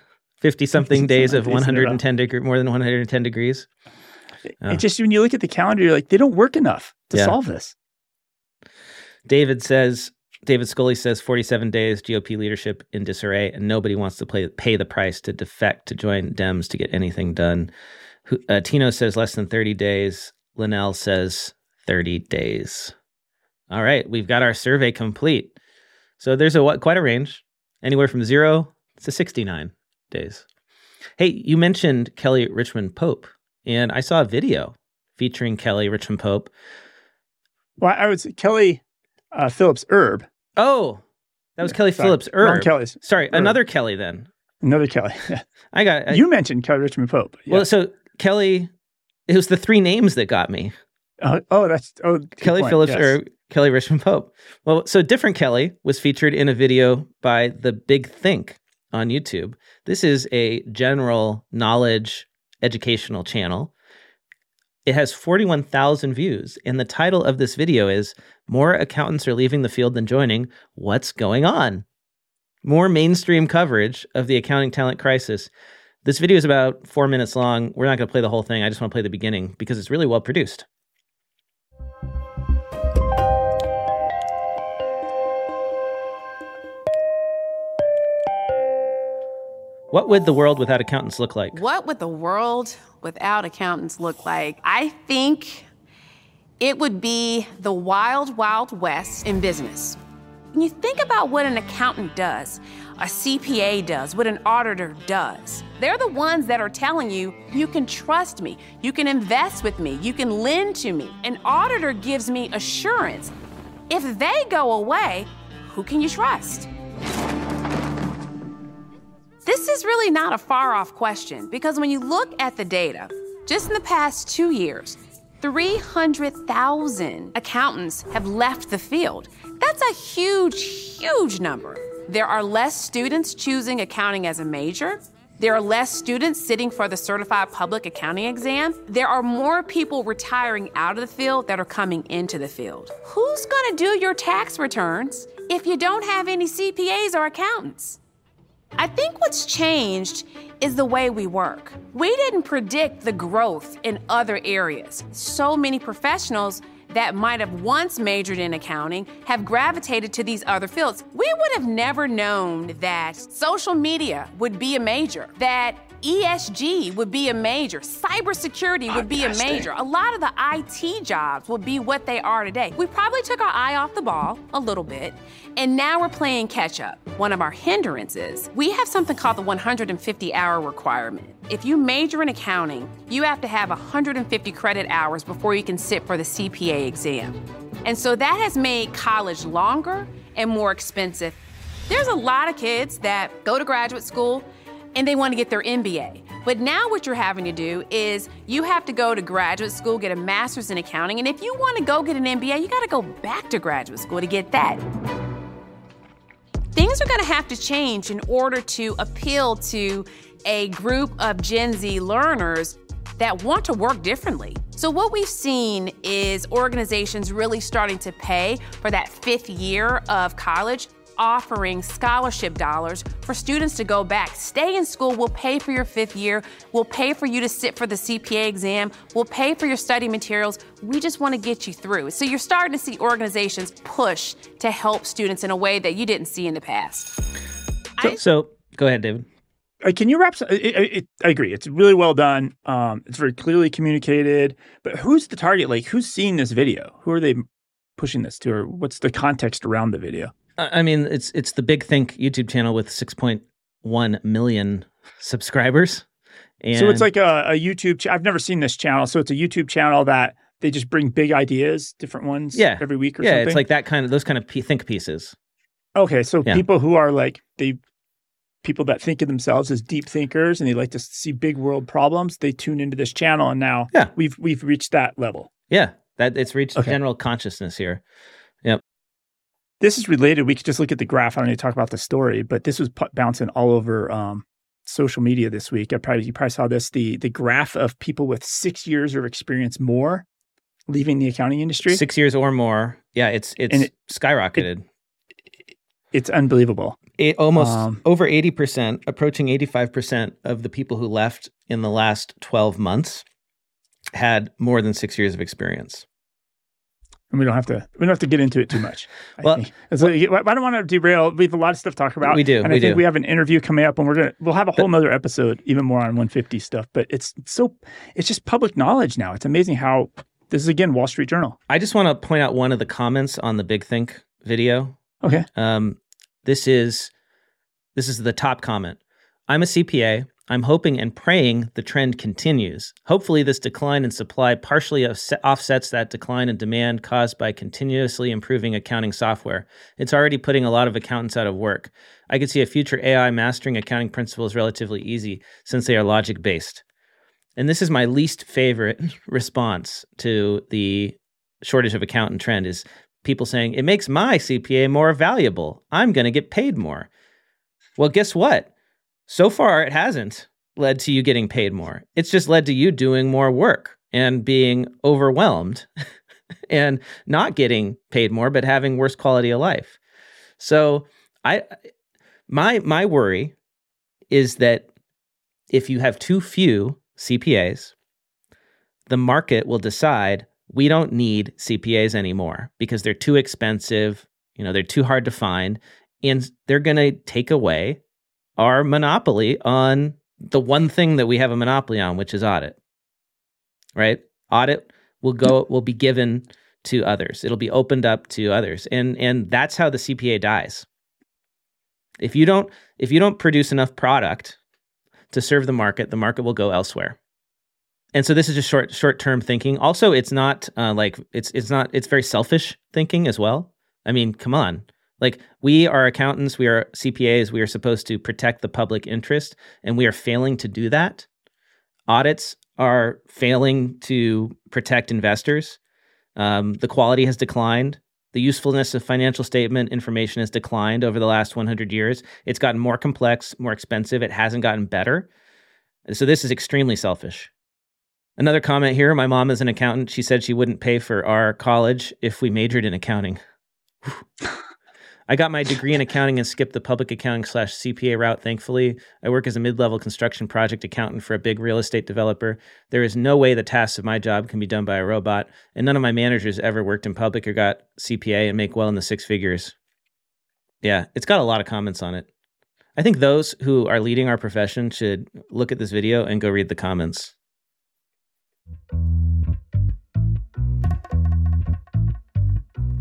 50 something days of 110 degree, more than 110 degrees? Oh. It just when you look at the calendar, you're like, they don't work enough to Yeah. solve this. David says, David Scully says 47 days GOP leadership in disarray, and nobody wants to play, pay the price to defect to join Dems to get anything done. Uh, Tino says less than 30 days. Linnell says 30 days. All right, we've got our survey complete. So there's a quite a range, anywhere from zero to 69 days. Hey, you mentioned Kelly Richmond Pope, and I saw a video featuring Kelly Richmond Pope. Well, I would say Kelly uh, Phillips Erb. Oh, that was Kelly Sorry, Phillips wrong Erb. Kelly's. Sorry, Erb. another Kelly then. Another Kelly. I got I- you mentioned Kelly Richmond Pope. Yeah. Well, so Kelly, it was the three names that got me. oh, oh, that's oh, Kelly point. Phillips Yes. or Kelly Richmond Pope. Well, so different Kelly was featured in a video by the Big Think on YouTube. This is a general knowledge educational channel. It has 41,000 views, and the title of this video is More Accountants Are Leaving the Field Than Joining. What's Going On? More mainstream coverage of the accounting talent crisis. This video is about four minutes long. We're not going to play the whole thing. I just want to play the beginning because it's really well produced. What would the world without accountants look like? What would the world without accountants look like? I think it would be the wild, wild west in business. When you think about what an accountant does, a CPA does, what an auditor does, they're the ones that are telling you, you can trust me, you can invest with me, you can lend to me. An auditor gives me assurance. If they go away, who can you trust? This is really not a far off question because when you look at the data, just in the past two years, 300,000 accountants have left the field. That's a huge, huge number. There are less students choosing accounting as a major. There are less students sitting for the certified public accounting exam. There are more people retiring out of the field that are coming into the field. Who's going to do your tax returns if you don't have any CPAs or accountants? I think what's changed is the way we work. We didn't predict the growth in other areas. So many professionals that might have once majored in accounting have gravitated to these other fields. We would have never known that social media would be a major, that ESG would be a major. Cybersecurity would be a major. A lot of the IT jobs would be what they are today. We probably took our eye off the ball a little bit, and now we're playing catch up. One of our hindrances, we have something called the 150 hour requirement. If you major in accounting, you have to have 150 credit hours before you can sit for the CPA exam. And so that has made college longer and more expensive. There's a lot of kids that go to graduate school and they want to get their MBA. But now what you're having to do is you have to go to graduate school, get a master's in accounting, and if you want to go get an MBA, you got to go back to graduate school to get that. Things are going to have to change in order to appeal to a group of Gen Z learners that want to work differently. So, what we've seen is organizations really starting to pay for that fifth year of college offering scholarship dollars for students to go back. Stay in school. We'll pay for your fifth year. We'll pay for you to sit for the CPA exam. We'll pay for your study materials. We just want to get you through. So you're starting to see organizations push to help students in a way that you didn't see in the past. So, I, so go ahead, David. Uh, can you wrap? Some, it, it, I agree. It's really well done. Um, it's very clearly communicated. But who's the target? Like, who's seeing this video? Who are they pushing this to, or what's the context around the video? I mean, it's it's the Big Think YouTube channel with 6.1 million subscribers. And so it's like a, a YouTube. Ch- I've never seen this channel. So it's a YouTube channel that they just bring big ideas, different ones, yeah. every week or yeah, something. it's like that kind of those kind of p- think pieces. Okay, so yeah. people who are like they people that think of themselves as deep thinkers and they like to see big world problems, they tune into this channel, and now yeah. we've we've reached that level. Yeah, that it's reached okay. general consciousness here. This is related. We could just look at the graph. I don't need to talk about the story, but this was p- bouncing all over um, social media this week. I probably you probably saw this the the graph of people with six years of experience more leaving the accounting industry. Six years or more. Yeah, it's it's it, skyrocketed. It, it's unbelievable. It almost um, over eighty percent, approaching eighty five percent of the people who left in the last twelve months had more than six years of experience and we don't have to we don't have to get into it too much. well, so I don't want to derail. We have a lot of stuff to talk about. We do, and we I think do. we have an interview coming up, and we're gonna we'll have a whole other episode, even more on 150 stuff. But it's, it's so it's just public knowledge now. It's amazing how this is again Wall Street Journal. I just want to point out one of the comments on the Big Think video. Okay. Um, this is this is the top comment. I'm a CPA. I'm hoping and praying the trend continues. Hopefully, this decline in supply partially offsets that decline in demand caused by continuously improving accounting software. It's already putting a lot of accountants out of work. I could see a future AI mastering accounting principles relatively easy since they are logic based. And this is my least favorite response to the shortage of accountant trend is people saying it makes my CPA more valuable. I'm going to get paid more. Well, guess what? So far, it hasn't led to you getting paid more. It's just led to you doing more work and being overwhelmed and not getting paid more, but having worse quality of life. So I my my worry is that if you have too few CPAs, the market will decide we don't need CPAs anymore because they're too expensive, you know, they're too hard to find, and they're going to take away our monopoly on the one thing that we have a monopoly on, which is audit. Right? Audit will go will be given to others. It'll be opened up to others. And and that's how the CPA dies. If you don't if you don't produce enough product to serve the market, the market will go elsewhere. And so this is just short short term thinking. Also, it's not uh, like it's it's not it's very selfish thinking as well. I mean, come on. Like we are accountants, we are CPAs, we are supposed to protect the public interest, and we are failing to do that. Audits are failing to protect investors. Um, the quality has declined. The usefulness of financial statement information has declined over the last 100 years. It's gotten more complex, more expensive. It hasn't gotten better. So this is extremely selfish. Another comment here my mom is an accountant. She said she wouldn't pay for our college if we majored in accounting. I got my degree in accounting and skipped the public accounting slash CPA route, thankfully. I work as a mid level construction project accountant for a big real estate developer. There is no way the tasks of my job can be done by a robot, and none of my managers ever worked in public or got CPA and make well in the six figures. Yeah, it's got a lot of comments on it. I think those who are leading our profession should look at this video and go read the comments.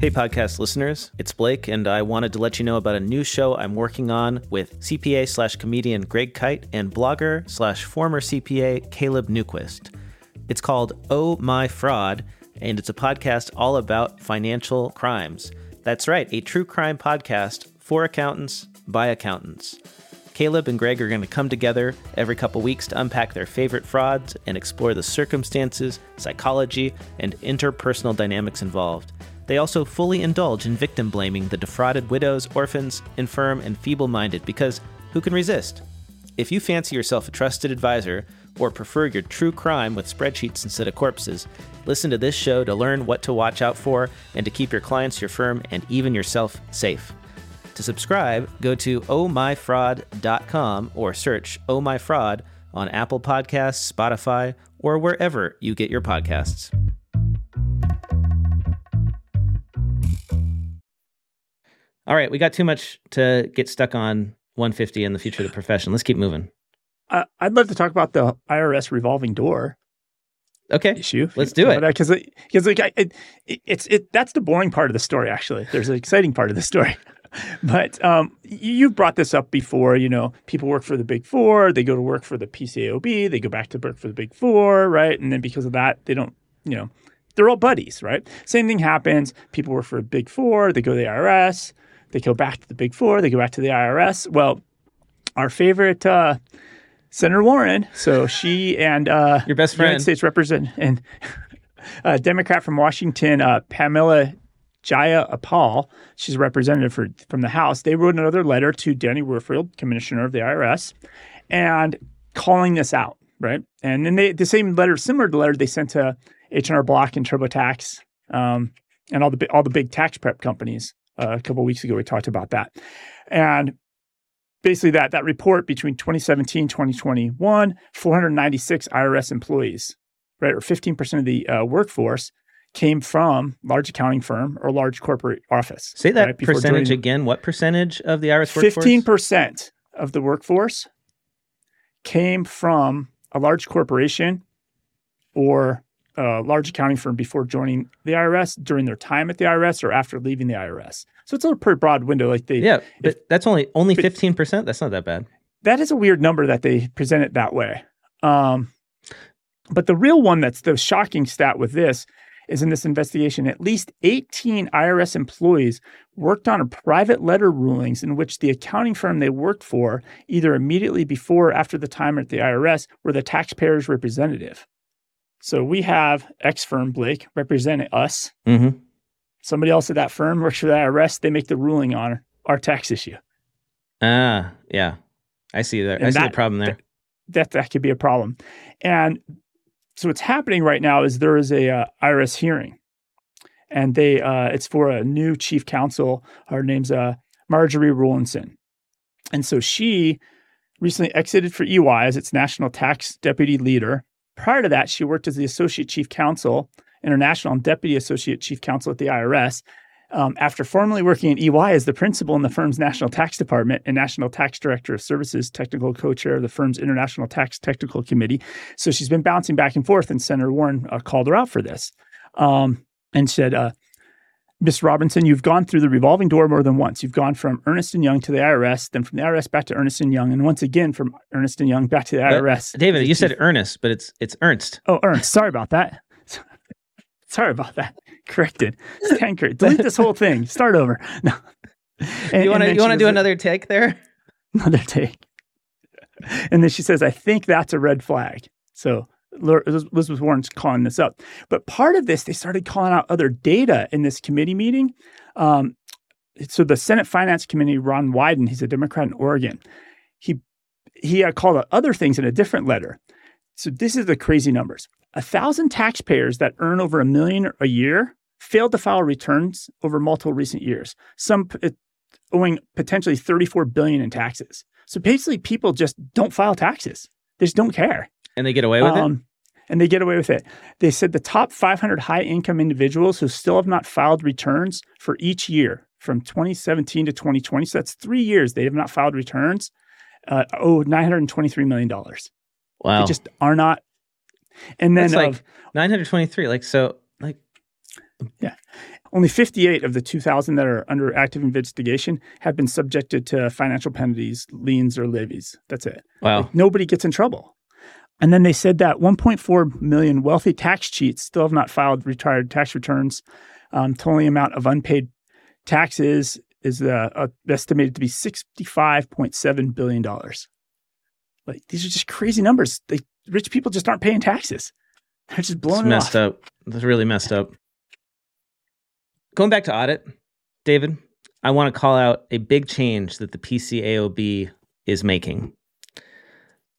Hey, podcast listeners, it's Blake, and I wanted to let you know about a new show I'm working on with CPA slash comedian Greg Kyte and blogger slash former CPA Caleb Newquist. It's called Oh My Fraud, and it's a podcast all about financial crimes. That's right, a true crime podcast for accountants by accountants. Caleb and Greg are going to come together every couple weeks to unpack their favorite frauds and explore the circumstances, psychology, and interpersonal dynamics involved. They also fully indulge in victim blaming the defrauded widows, orphans, infirm, and feeble minded because who can resist? If you fancy yourself a trusted advisor or prefer your true crime with spreadsheets instead of corpses, listen to this show to learn what to watch out for and to keep your clients, your firm, and even yourself safe. To subscribe, go to ohmyfraud.com or search Oh My Fraud on Apple Podcasts, Spotify, or wherever you get your podcasts. All right, we got too much to get stuck on 150 and the future of the profession. Let's keep moving. Uh, I'd love to talk about the IRS revolving door Okay, issue. let's do it. because because like it, it, it's it that's the boring part of the story. Actually, there's an exciting part of the story. But um, you brought this up before. You know, people work for the Big Four. They go to work for the PCAOB. They go back to work for the Big Four, right? And then because of that, they don't. You know, they're all buddies, right? Same thing happens. People work for a Big Four. They go to the IRS. They go back to the Big Four. They go back to the IRS. Well, our favorite uh, Senator Warren. So she and uh, Your best friend, United. States Representative and a Democrat from Washington, uh, Pamela Jaya Apal. She's a representative for, from the House. They wrote another letter to Danny Werfel, Commissioner of the IRS, and calling this out, right? And then they the same letter, similar to the letter they sent to H and R Block and TurboTax, um, and all the all the big tax prep companies. Uh, a couple of weeks ago, we talked about that, and basically that that report between 2017 2021 496 irs employees right or 15% of the uh, workforce came from large accounting firm or large corporate office Say that right, percentage joining- again. What percentage of the IRS workforce? 15% of the workforce came from a large corporation or a large accounting firm before joining the IRS during their time at the IRS or after leaving the IRS. So it's a pretty broad window. Like they, Yeah, but that's only only fifteen percent. That's not that bad. that is a weird number that they present it that way. Um, but the real one that's the shocking stat with this is in this investigation, at least 18 IRS employees worked on a private letter rulings in which the accounting firm they worked for, either immediately before or after the time at the IRS, were the taxpayer's representative. So we have X firm, Blake, representing us. Mm-hmm. Somebody else at that firm works for the IRS. They make the ruling on our tax issue. Ah, yeah, I see that. I see that- the problem there. that that could be a problem. And so what's happening right now is there is a uh, IRS hearing, and they uh, it's for a new chief counsel. Her name's uh, Marjorie Rollinson, and so she recently exited for EY as its national tax deputy leader. Prior to that, she worked as the associate chief counsel, international and deputy associate chief counsel at the IRS. Um, after formerly working at EY as the principal in the firm's national tax department and national tax director of services, technical co-chair of the firm's international tax technical committee. So she's been bouncing back and forth, and Senator Warren uh, called her out for this um, and said, uh, Ms. Robinson, you've gone through the revolving door more than once. You've gone from Ernest and Young to the IRS, then from the IRS back to Ernest and Young, and once again from Ernest and Young back to the But, IRS. David, you said Ernest, but it's it's Ernst. Oh, Ernst. Sorry about that. Sorry about that. Corrected. Stand correct. Delete this whole thing. Start over. No. And- you want to you want to do another take there? another take? And then she says, "I think that's a red flag." So Elizabeth Warren's calling this up. But part of this, they started calling out other data in this committee meeting. Um, so the Senate Finance Committee, Ron Wyden, he's a Democrat in Oregon. He he uh, called out other things in a different letter. So this is the crazy numbers. A thousand taxpayers that earn over a million a year failed to file returns over multiple recent years. Some owing potentially 34 billion in taxes. So basically, people just don't file taxes. They just don't care. And they get away with it? Um, and they get away with it. They said the top 500 high income individuals who still have not filed returns for each year from 2017 to 2020. So that's three years they have not filed returns. Uh, owe 923 million dollars. Wow. They just are not. And then That's like of 923. Like so like yeah, only 58 of the 2,000 that are under active investigation have been subjected to financial penalties, liens, or levies. That's it. wow. Like, nobody gets in trouble. And then they said that 1.4 million wealthy tax cheats still have not filed retired tax returns. Um, total amount of unpaid taxes is uh, uh, estimated to be 65.7 billion dollars. Like these are just crazy numbers. They, rich people just aren't paying taxes. They're just It's blowing it messed off. up. It's really messed up. Going back to audit, David, I want to call out a big change that the PCAOB is making.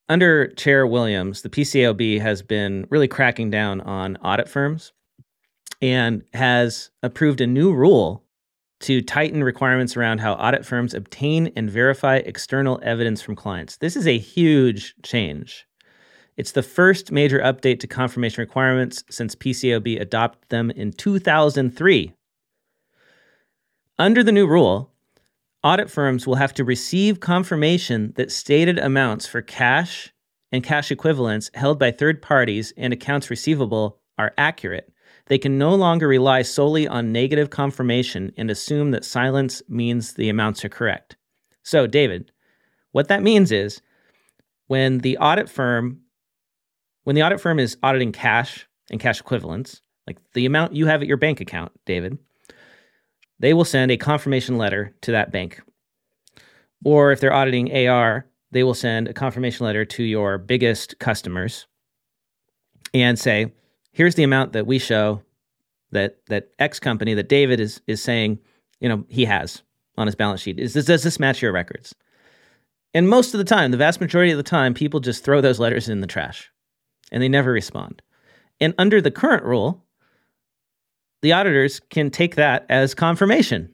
Under Chair Williams, the PCAOB has been really cracking down on audit firms and has approved a new rule to tighten requirements around how audit firms obtain and verify external evidence from clients. This is a huge change. It's the first major update to confirmation requirements since PCAOB adopted them in 2003. Under the new rule, audit firms will have to receive confirmation that stated amounts for cash and cash equivalents held by third parties and accounts receivable are accurate. They can no longer rely solely on negative confirmation and assume that silence means the amounts are correct. So, David, what that means is when the audit firm when the audit firm is auditing cash and cash equivalents, like the amount you have at your bank account, David, they will send a confirmation letter to that bank. Or if they're auditing AR, they will send a confirmation letter to your biggest customers and say, here's the amount that we show that that X company that David is is saying, you know, he has on his balance sheet. Is this does this match your records? And most of the time, the vast majority of the time, people just throw those letters in the trash and they never respond. And under the current rule, the auditors can take that as confirmation.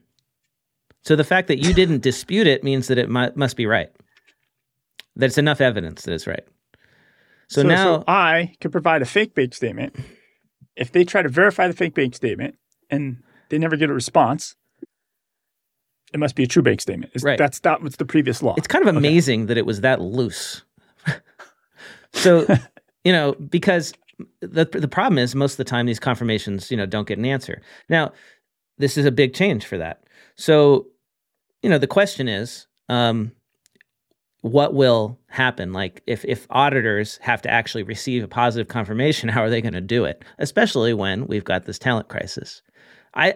So the fact that you didn't dispute it means that it mu- must be right. That it's enough evidence that it's right. So, now, I could provide a fake bank statement. If they try to verify the fake bank statement and they never get a response, it must be a true bank statement. Right. That's that was the previous law. it's kind of amazing that it was that loose. so, you know, because the the problem is most of the time these confirmations, you know, don't get an answer. Now, this is a big change for that. So, you know, the question is, um, what will happen? Like, if if auditors have to actually receive a positive confirmation, how are they going to do it? Especially when we've got this talent crisis. I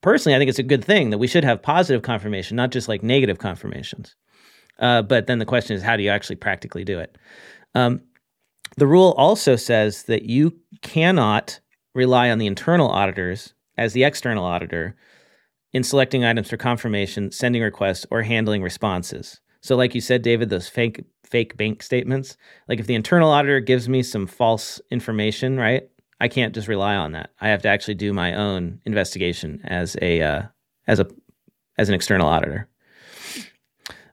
personally, I think it's a good thing that we should have positive confirmation, not just like negative confirmations. Uh, but then the question is, how do you actually practically do it? Um, the rule also says that you cannot rely on the internal auditors as the external auditor in selecting items for confirmation, sending requests, or handling responses. So, like you said, David, those fake fake bank statements. Like if the internal auditor gives me some false information, right? I can't just rely on that. I have to actually do my own investigation as a uh, as a as an external auditor.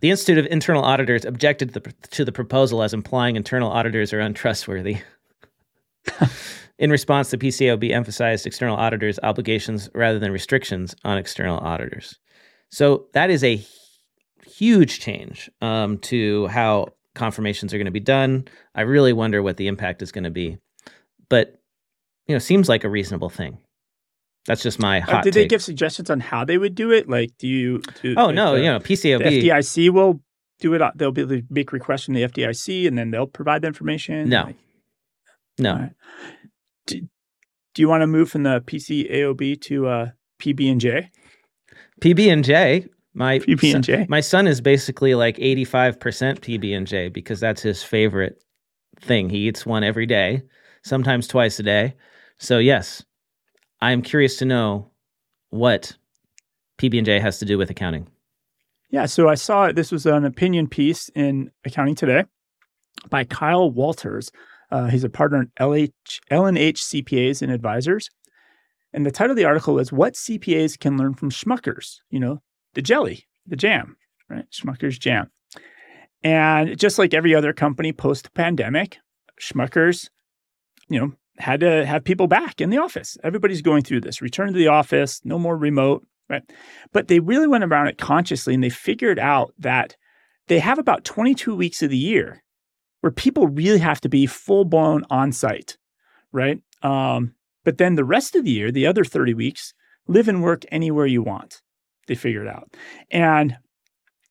The Institute of Internal Auditors objected to the, to the proposal as implying internal auditors are untrustworthy. In response, the PCAOB emphasized external auditors' obligations rather than restrictions on external auditors. So that is a huge change um, to how confirmations are going to be done. I really wonder what the impact is going to be, but you know, seems like a reasonable thing. That's just my Uh, hot. did they give suggestions on how they would do it? Like, do you? Do, Oh like no, the- you know, the FDIC will do it. They'll be able to make requests from the FDIC, and then they'll provide the information. No. Like, no, right. do, do you want to move from the PCAOB to uh, PB and J? PB and J. My PB&J. my son is basically like eighty five percent PB and J because that's his favorite thing. He eats one every day, sometimes twice a day. So yes, I am curious to know what PB and J has to do with accounting. Yeah, so I saw this was an opinion piece in Accounting Today by Kyle Walters. Uh, he's a partner in LH, L&H CPAs and Advisors. And the title of the article is What CPAs Can Learn from Smucker's, you know, the jelly, the jam, right? Smucker's jam. And just like every other company post pandemic, Smucker's, you know, had to have people back in the office. Everybody's going through this return to the office, no more remote, right? But they really went around it consciously and they figured out that they have about 22 weeks of the year where people really have to be full blown on site, right? Um, but then the rest of the year, the other 30 weeks, live and work anywhere you want. They figured out. And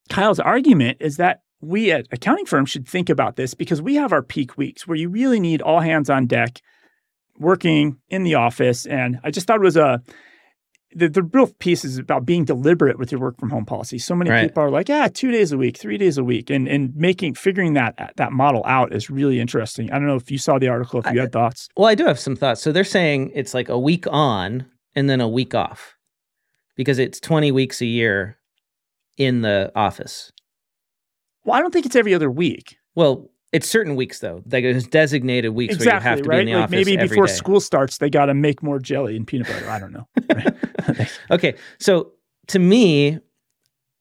Kyle's argument is that we at accounting firms should think about this because we have our peak weeks where you really need all hands on deck working in the office. And I just thought it was a the, the real piece is about being deliberate with your work from home policy. So many Right. people are like, yeah, two days a week, three days a week, and and making figuring that that model out is really interesting. I don't know if you saw the article, if you had thoughts. Well, I do have some thoughts. So they're saying it's like a week on and then a week off because it's 20 weeks a year in the office. Well, I don't think it's every other week. Well, it's certain weeks though. Like there's designated weeks where you have to right. be in the like office maybe before day. school starts, they got to make more jelly and peanut butter. I don't know. Okay, so to me,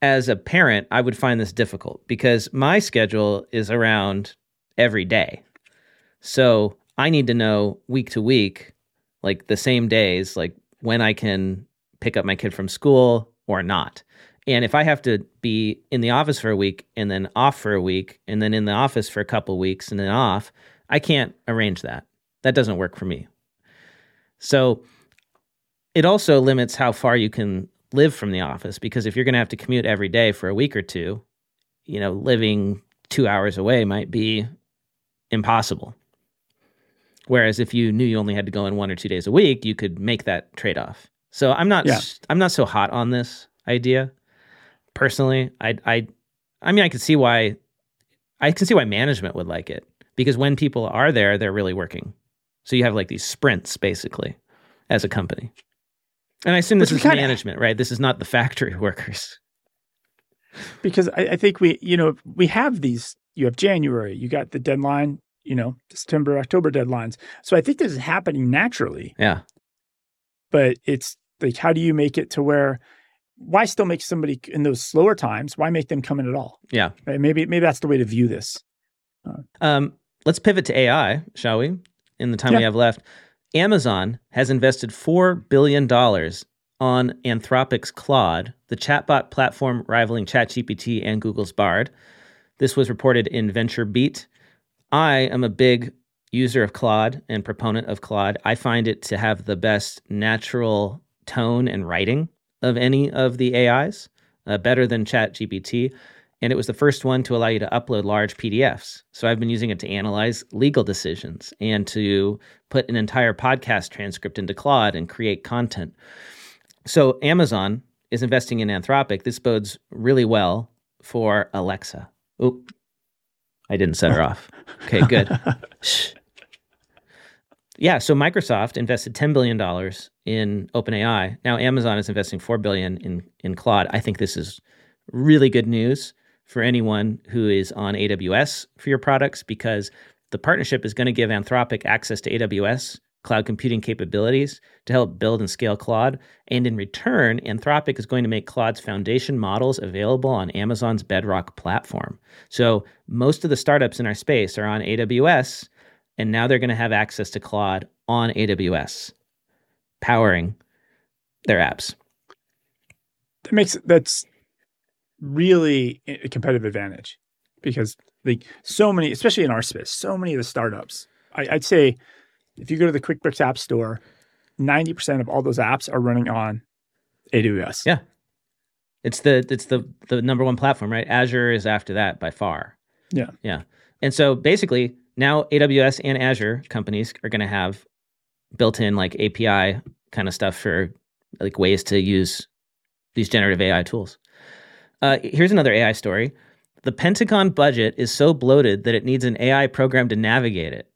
as a parent, I would find this difficult because my schedule is around every day. So I need to know week to week, like the same days, like when I can pick up my kid from school or not. And if I have to be in the office for a week and then off for a week and then in the office for a couple weeks and then off, I can't arrange that. That doesn't work for me. So it also limits how far you can live from the office because if you're going to have to commute every day for a week or two, you know, living two hours away might be impossible. Whereas if you knew you only had to go in one or two days a week, you could make that trade off. So I'm not Yeah. I'm not so hot on this idea personally. I I I mean I can see why I can see why management would like it because when people are there, they're really working. So you have like these sprints basically as a company. And I assume this Which is management, right? This is not the factory workers. because I, I think we, you know, we have these. You have January, you got the deadline, you know, September, October deadlines. So I think this is happening naturally, Yeah. but it's like, how do you make it to where? Why still make somebody in those slower times? Why make them come in at all? Yeah. Right? Maybe maybe that's the way to view this. Um, let's pivot to AI, shall we? In the time we have left, Amazon has invested four billion dollars on Anthropic's Claude, the chatbot platform rivaling ChatGPT and Google's Bard. This was reported in VentureBeat. I am a big user of Claude and proponent of Claude. I find it to have the best natural tone and writing of any of the AIs, uh, better than ChatGPT. And it was the first one to allow you to upload large PDFs. So I've been using it to analyze legal decisions and to put an entire podcast transcript into Claude and create content. So Amazon is investing in Anthropic. This bodes really well for Alexa. Oop. I didn't set her off. Okay, good. Shh. Yeah, so Microsoft invested $10 billion in OpenAI. Now Amazon is investing 4 billion in, in Claude. I think this is really good news for anyone who is on AWS for your products because the partnership is going to give Anthropic access to AWS cloud computing capabilities to help build and scale Claude. And in return, Anthropic is going to make Claude's foundation models available on Amazon's Bedrock platform. So most of the startups in our space are on AWS, and now they're going to have access to Claude on AWS, powering their apps. That makes that's really a competitive advantage because like so many, especially in our space, so many of the startups. I, I'd say if you go to the QuickBooks App Store, ninety percent of all those apps are running on AWS. Yeah, it's the it's the the number one platform, right? Azure is after that by far. Yeah, yeah, and so basically now AWS and Azure companies are going to have built-in like API kind of stuff for like ways to use these generative AI tools. Uh, here's another AI story. The Pentagon budget is so bloated that it needs an AI program to navigate it.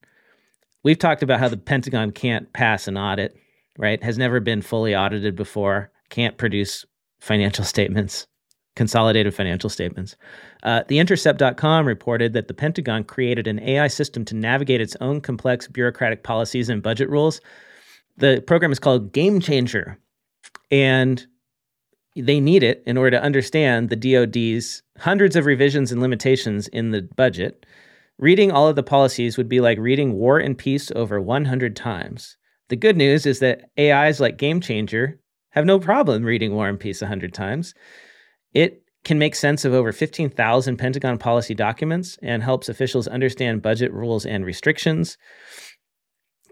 We've talked about how the Pentagon can't pass an audit, right? Has never been fully audited before, can't produce financial statements, consolidated financial statements. Uh, the Intercept.com reported that the Pentagon created an AI system to navigate its own complex bureaucratic policies and budget rules. The program is called Game Changer. And they need it in order to understand the DoD's hundreds of revisions and limitations in the budget. Reading all of the policies would be like reading War and Peace over 100 times. The good news is that AIs like Game Changer have no problem reading War and Peace 100 times. It can make sense of over 15,000 Pentagon policy documents and helps officials understand budget rules and restrictions.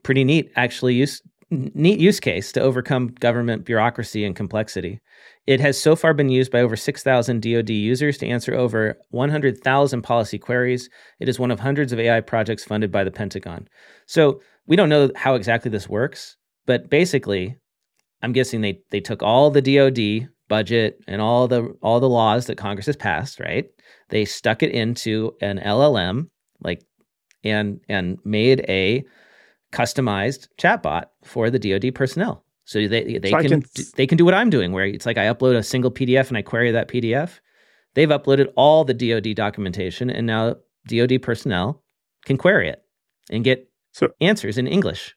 Pretty neat, actually, use, neat use case to overcome government bureaucracy and complexity. It has so far been used by over 6,000 DoD users to answer over 100,000 policy queries. It is one of hundreds of AI projects funded by the Pentagon. So we don't know how exactly this works, but basically, I'm guessing they they took all the DoD budget and all the all the laws that Congress has passed, right? They stuck it into an LLM, like, and and made a customized chatbot for the DoD personnel. So they they so can, can they can do what I'm doing, where it's like I upload a single PDF and I query that PDF. They've uploaded all the DoD documentation, and now DoD personnel can query it and get so, answers in English.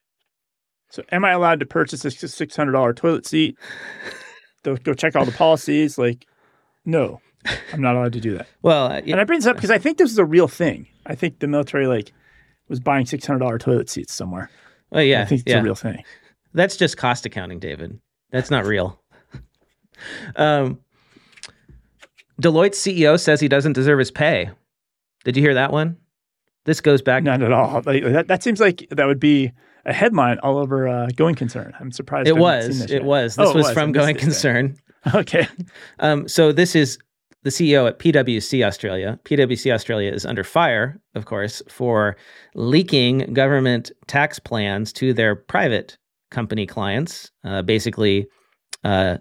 So, am I allowed to purchase a six hundred dollar toilet seat? go, go check all the policies. Like, no, I'm not allowed to do that. well, uh, and I bring this up because I think this is a real thing. I think the military like was buying six hundred dollar toilet seats somewhere. Oh yeah, I think it's yeah. a real thing. That's just cost accounting, David. That's not real. um, Deloitte's CEO says he doesn't deserve his pay. Did you hear that one? This goes back. Not at all. Like, that, that seems like that would be a headline all over uh, Going Concern. I'm surprised. It was. It was. This oh, was, was from Going Concern. Okay. Um, so this is the CEO at PwC Australia. PwC Australia is under fire, of course, for leaking government tax plans to their private company clients, uh, basically uh,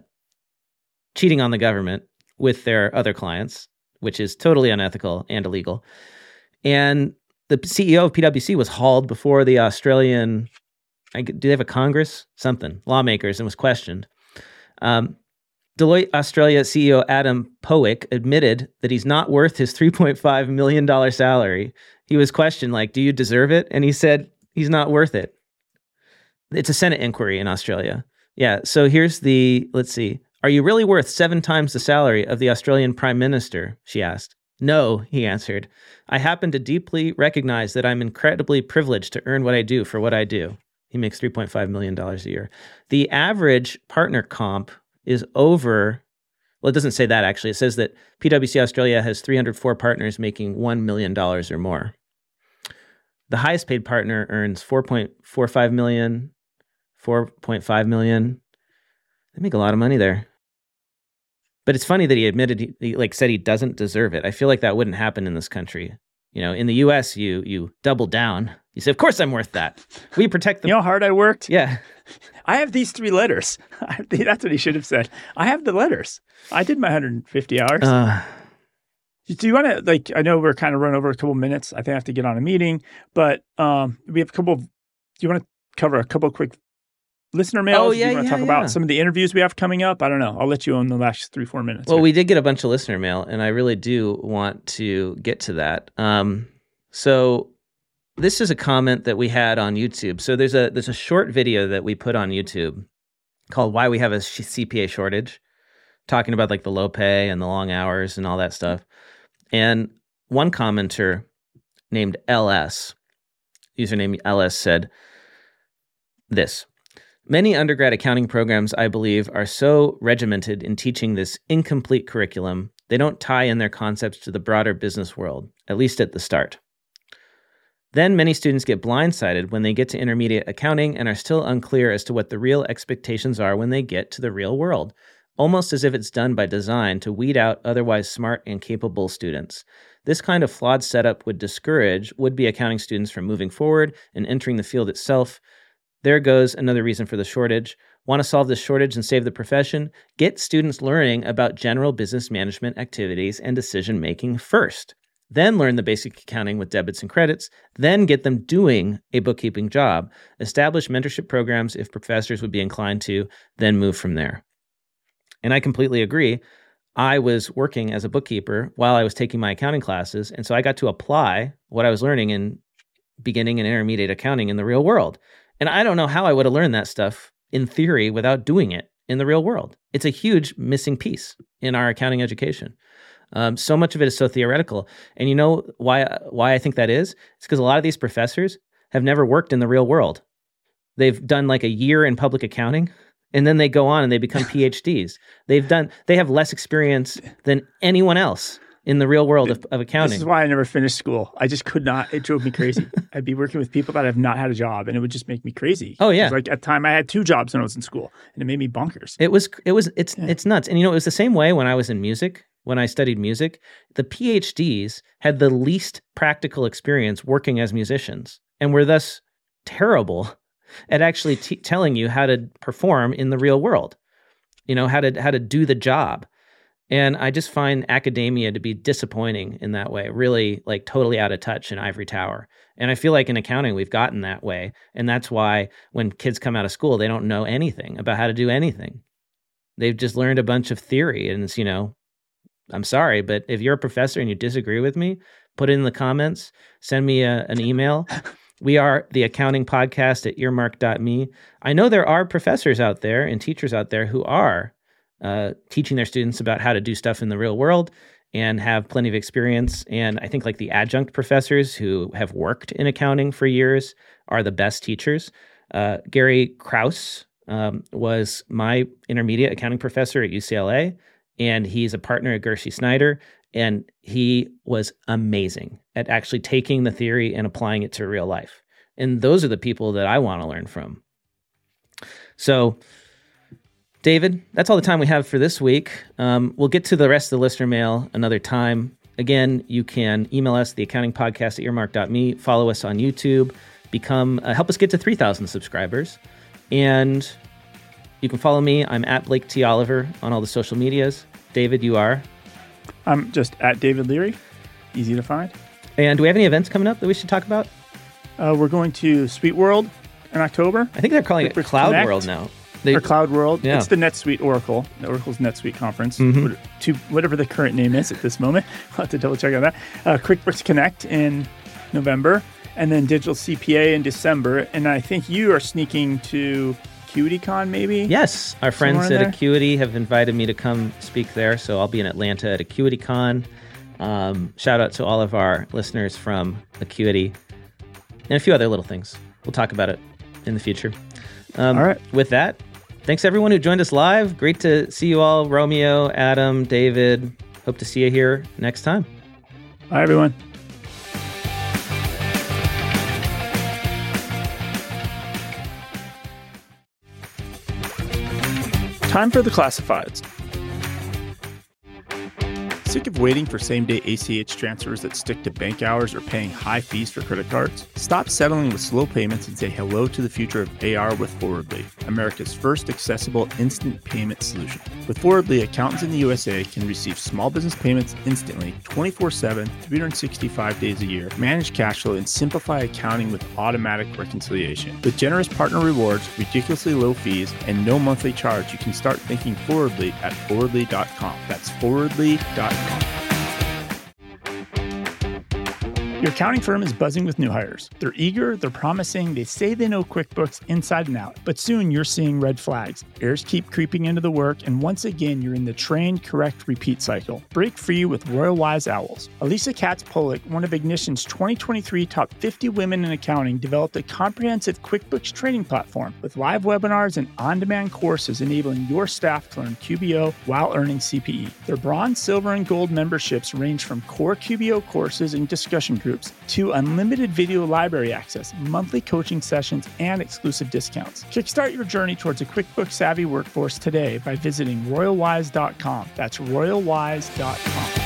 cheating on the government with their other clients, which is totally unethical and illegal. And the CEO of PwC was hauled before the Australian, do they have a Congress? Something, lawmakers, and was questioned. Um, Deloitte Australia CEO Adam Powick admitted that he's not worth his $3.5 million salary. He was questioned, like, do you deserve it? And he said he's not worth it. It's a Senate inquiry in Australia. Yeah. So here's the let's see. Are you really worth seven times the salary of the Australian Prime Minister? She asked. No, he answered. I happen to deeply recognize that I'm incredibly privileged to earn what I do for what I do. He makes $3.5 million a year. The average partner comp is over, well, it doesn't say that actually. It says that PwC Australia has 304 partners making $1 million or more. The highest paid partner earns 4.45 million, 4.5 million. They make a lot of money there. But it's funny that he admitted he, he, like said he doesn't deserve it. I feel like that wouldn't happen in this country. You know, in the US you you double down. You say, "Of course I'm worth that. We protect the You know how hard I worked? Yeah. I have these three letters. That's what he should have said. I have the letters. I did my 150 hours. Uh, do you want to like? I know we're kind of running over a couple minutes. I think I have to get on a meeting, but um, we have a couple. Of, do you want to cover a couple quick listener mail? Oh yeah, you want to talk yeah. about some of the interviews we have coming up? I don't know. I'll let you own the last three four minutes. Well, here. we did get a bunch of listener mail, and I really do want to get to that. Um, so this is a comment that we had on YouTube. So there's a there's a short video that we put on YouTube called "Why We Have a CPA Shortage," talking about like the low pay and the long hours and all that stuff. And one commenter named LS, username LS said, this. Many undergrad accounting programs, I believe, are so regimented in teaching this incomplete curriculum, they don't tie in their concepts to the broader business world, at least at the start. Then many students get blindsided when they get to intermediate accounting and are still unclear as to what the real expectations are when they get to the real world, almost as if it's done by design to weed out otherwise smart and capable students. This kind of flawed setup would discourage would be accounting students from moving forward and entering the field itself. There goes another reason for the shortage. Want to solve this shortage and save the profession? Get students learning about general business management activities and decision making first. Then learn the basic accounting with debits and credits. Then get them doing a bookkeeping job. Establish mentorship programs if professors would be inclined to, then move from there. And I completely agree. I was working as a bookkeeper while I was taking my accounting classes. And so I got to apply what I was learning in beginning and intermediate accounting in the real world. And I don't know how I would have learned that stuff in theory without doing it in the real world. It's a huge missing piece in our accounting education. Um, so much of it is so theoretical. And you know why why I think that is? It's because a lot of these professors have never worked in the real world. They've done like a year in public accounting and then they go on and they become PhDs. They've done they have less experience than anyone else in the real world of, of accounting. This is why I never finished school. I just could not. It drove me crazy. I'd be working with people that have not had a job, and it would just make me crazy. Oh yeah. Like at the time, I had two jobs when I was in school, and it made me bonkers. It was. It was. It's. Yeah. It's nuts. And you know, it was the same way when I was in music. When I studied music, the PhDs had the least practical experience working as musicians, and were thus terrible at actually t- telling you how to perform in the real world. You know how to how to do the job. And I just find academia to be disappointing in that way, really like totally out of touch in ivory tower. And I feel like in accounting, we've gotten that way. And that's why when kids come out of school, they don't know anything about how to do anything. They've just learned a bunch of theory. And it's, you know, I'm sorry, but if you're a professor and you disagree with me, put it in the comments, send me a, an email. We are the accounting podcast at earmark.me. I know there are professors out there and teachers out there who are uh, teaching their students about how to do stuff in the real world and have plenty of experience. And I think like the adjunct professors who have worked in accounting for years are the best teachers. Uh, Gary Kraus um, was my intermediate accounting professor at UCLA, and he's a partner at Gursey Schneider. And he was amazing at actually taking the theory and applying it to real life. And those are the people that I want to learn from. So, David, that's all the time we have for this week. Um, we'll get to the rest of the listener mail another time. Again, you can email us, the accounting podcast at earmark.me, follow us on YouTube, become, uh, help us get to 3,000 subscribers. And you can follow me. I'm at Blake T. Oliver on all the social medias. David, you are? I'm just at David Leary. Easy to find. And do we have any events coming up that we should talk about? Uh, we're going to SuiteWorld in October. I think they're calling it Cloud Connect. World now. They, or Cloud World. Yeah. It's the NetSuite Oracle, Oracle's NetSuite conference, mm-hmm. to whatever the current name is at this moment. I'll have to double check on that. Uh, QuickBooks Connect in November, and then Digital CPA in December. And I think you are sneaking to AcuityCon, maybe? Yes, our friends at there? Acuity have invited me to come speak there, so I'll be in Atlanta at AcuityCon. Um, shout out to all of our listeners from Acuity and a few other little things. We'll talk about it in the future. Um, all right. With that, Thanks everyone who joined us live. Great to see you all, Romeo, Adam, David. Hope to see you here next time. Bye, everyone. Time for the classifieds. Sick of waiting for same day ACH transfers that stick to bank hours or paying high fees for credit cards? Stop settling with slow payments and say hello to the future of AR with Forwardly, America's first accessible instant payment solution. With Forwardly, accountants in the USA can receive small business payments instantly, 24 7, 365 days a year, manage cash flow, and simplify accounting with automatic reconciliation. With generous partner rewards, ridiculously low fees, and no monthly charge, you can start thinking Forwardly at forwardly.com. That's forwardly.com. Network. Your accounting firm is buzzing with new hires. They're eager, they're promising, they say they know QuickBooks inside and out. But soon you're seeing red flags. Errors keep creeping into the work, and once again, you're in the train, correct, repeat cycle. Break free with Royal Wise Owls. Alicia Katz Pollock, one of Ignition's 2023 top 50 women in accounting, developed a comprehensive QuickBooks training platform with live webinars and on demand courses enabling your staff to learn QBO while earning CPE. Their bronze, silver, and gold memberships range from core QBO courses and discussion groups groups to unlimited video library access, monthly coaching sessions, and exclusive discounts. Kickstart your journey towards a QuickBooks savvy workforce today by visiting royalwise.com. That's royalwise.com.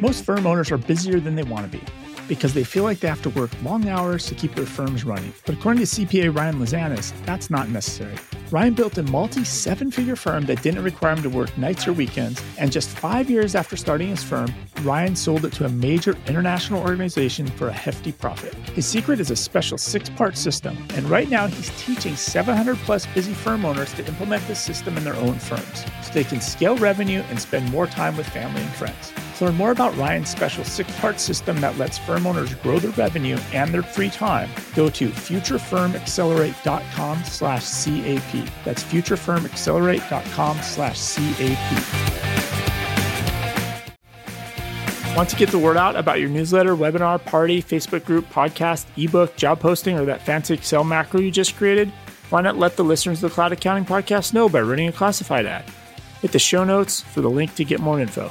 Most firm owners are busier than they want to be because they feel like they have to work long hours to keep their firms running. But according to CPA Ryan Lazanis, that's not necessary. Ryan built a multi seven figure firm that didn't require him to work nights or weekends, and just five years after starting his firm, Ryan sold it to a major international organization for a hefty profit. His secret is a special six part system, and right now he's teaching 700 plus busy firm owners to implement this system in their own firms so they can scale revenue and spend more time with family and friends. To learn more about Ryan's special six-part system that lets firm owners grow their revenue and their free time, go to futurefirmaccelerate.com slash CAP. That's futurefirmaccelerate.com slash CAP. Want to get the word out about your newsletter, webinar, party, Facebook group, podcast, ebook, job posting, or that fancy Excel macro you just created? Why not let the listeners of the Cloud Accounting Podcast know by running a classified ad? Hit the show notes for the link to get more info.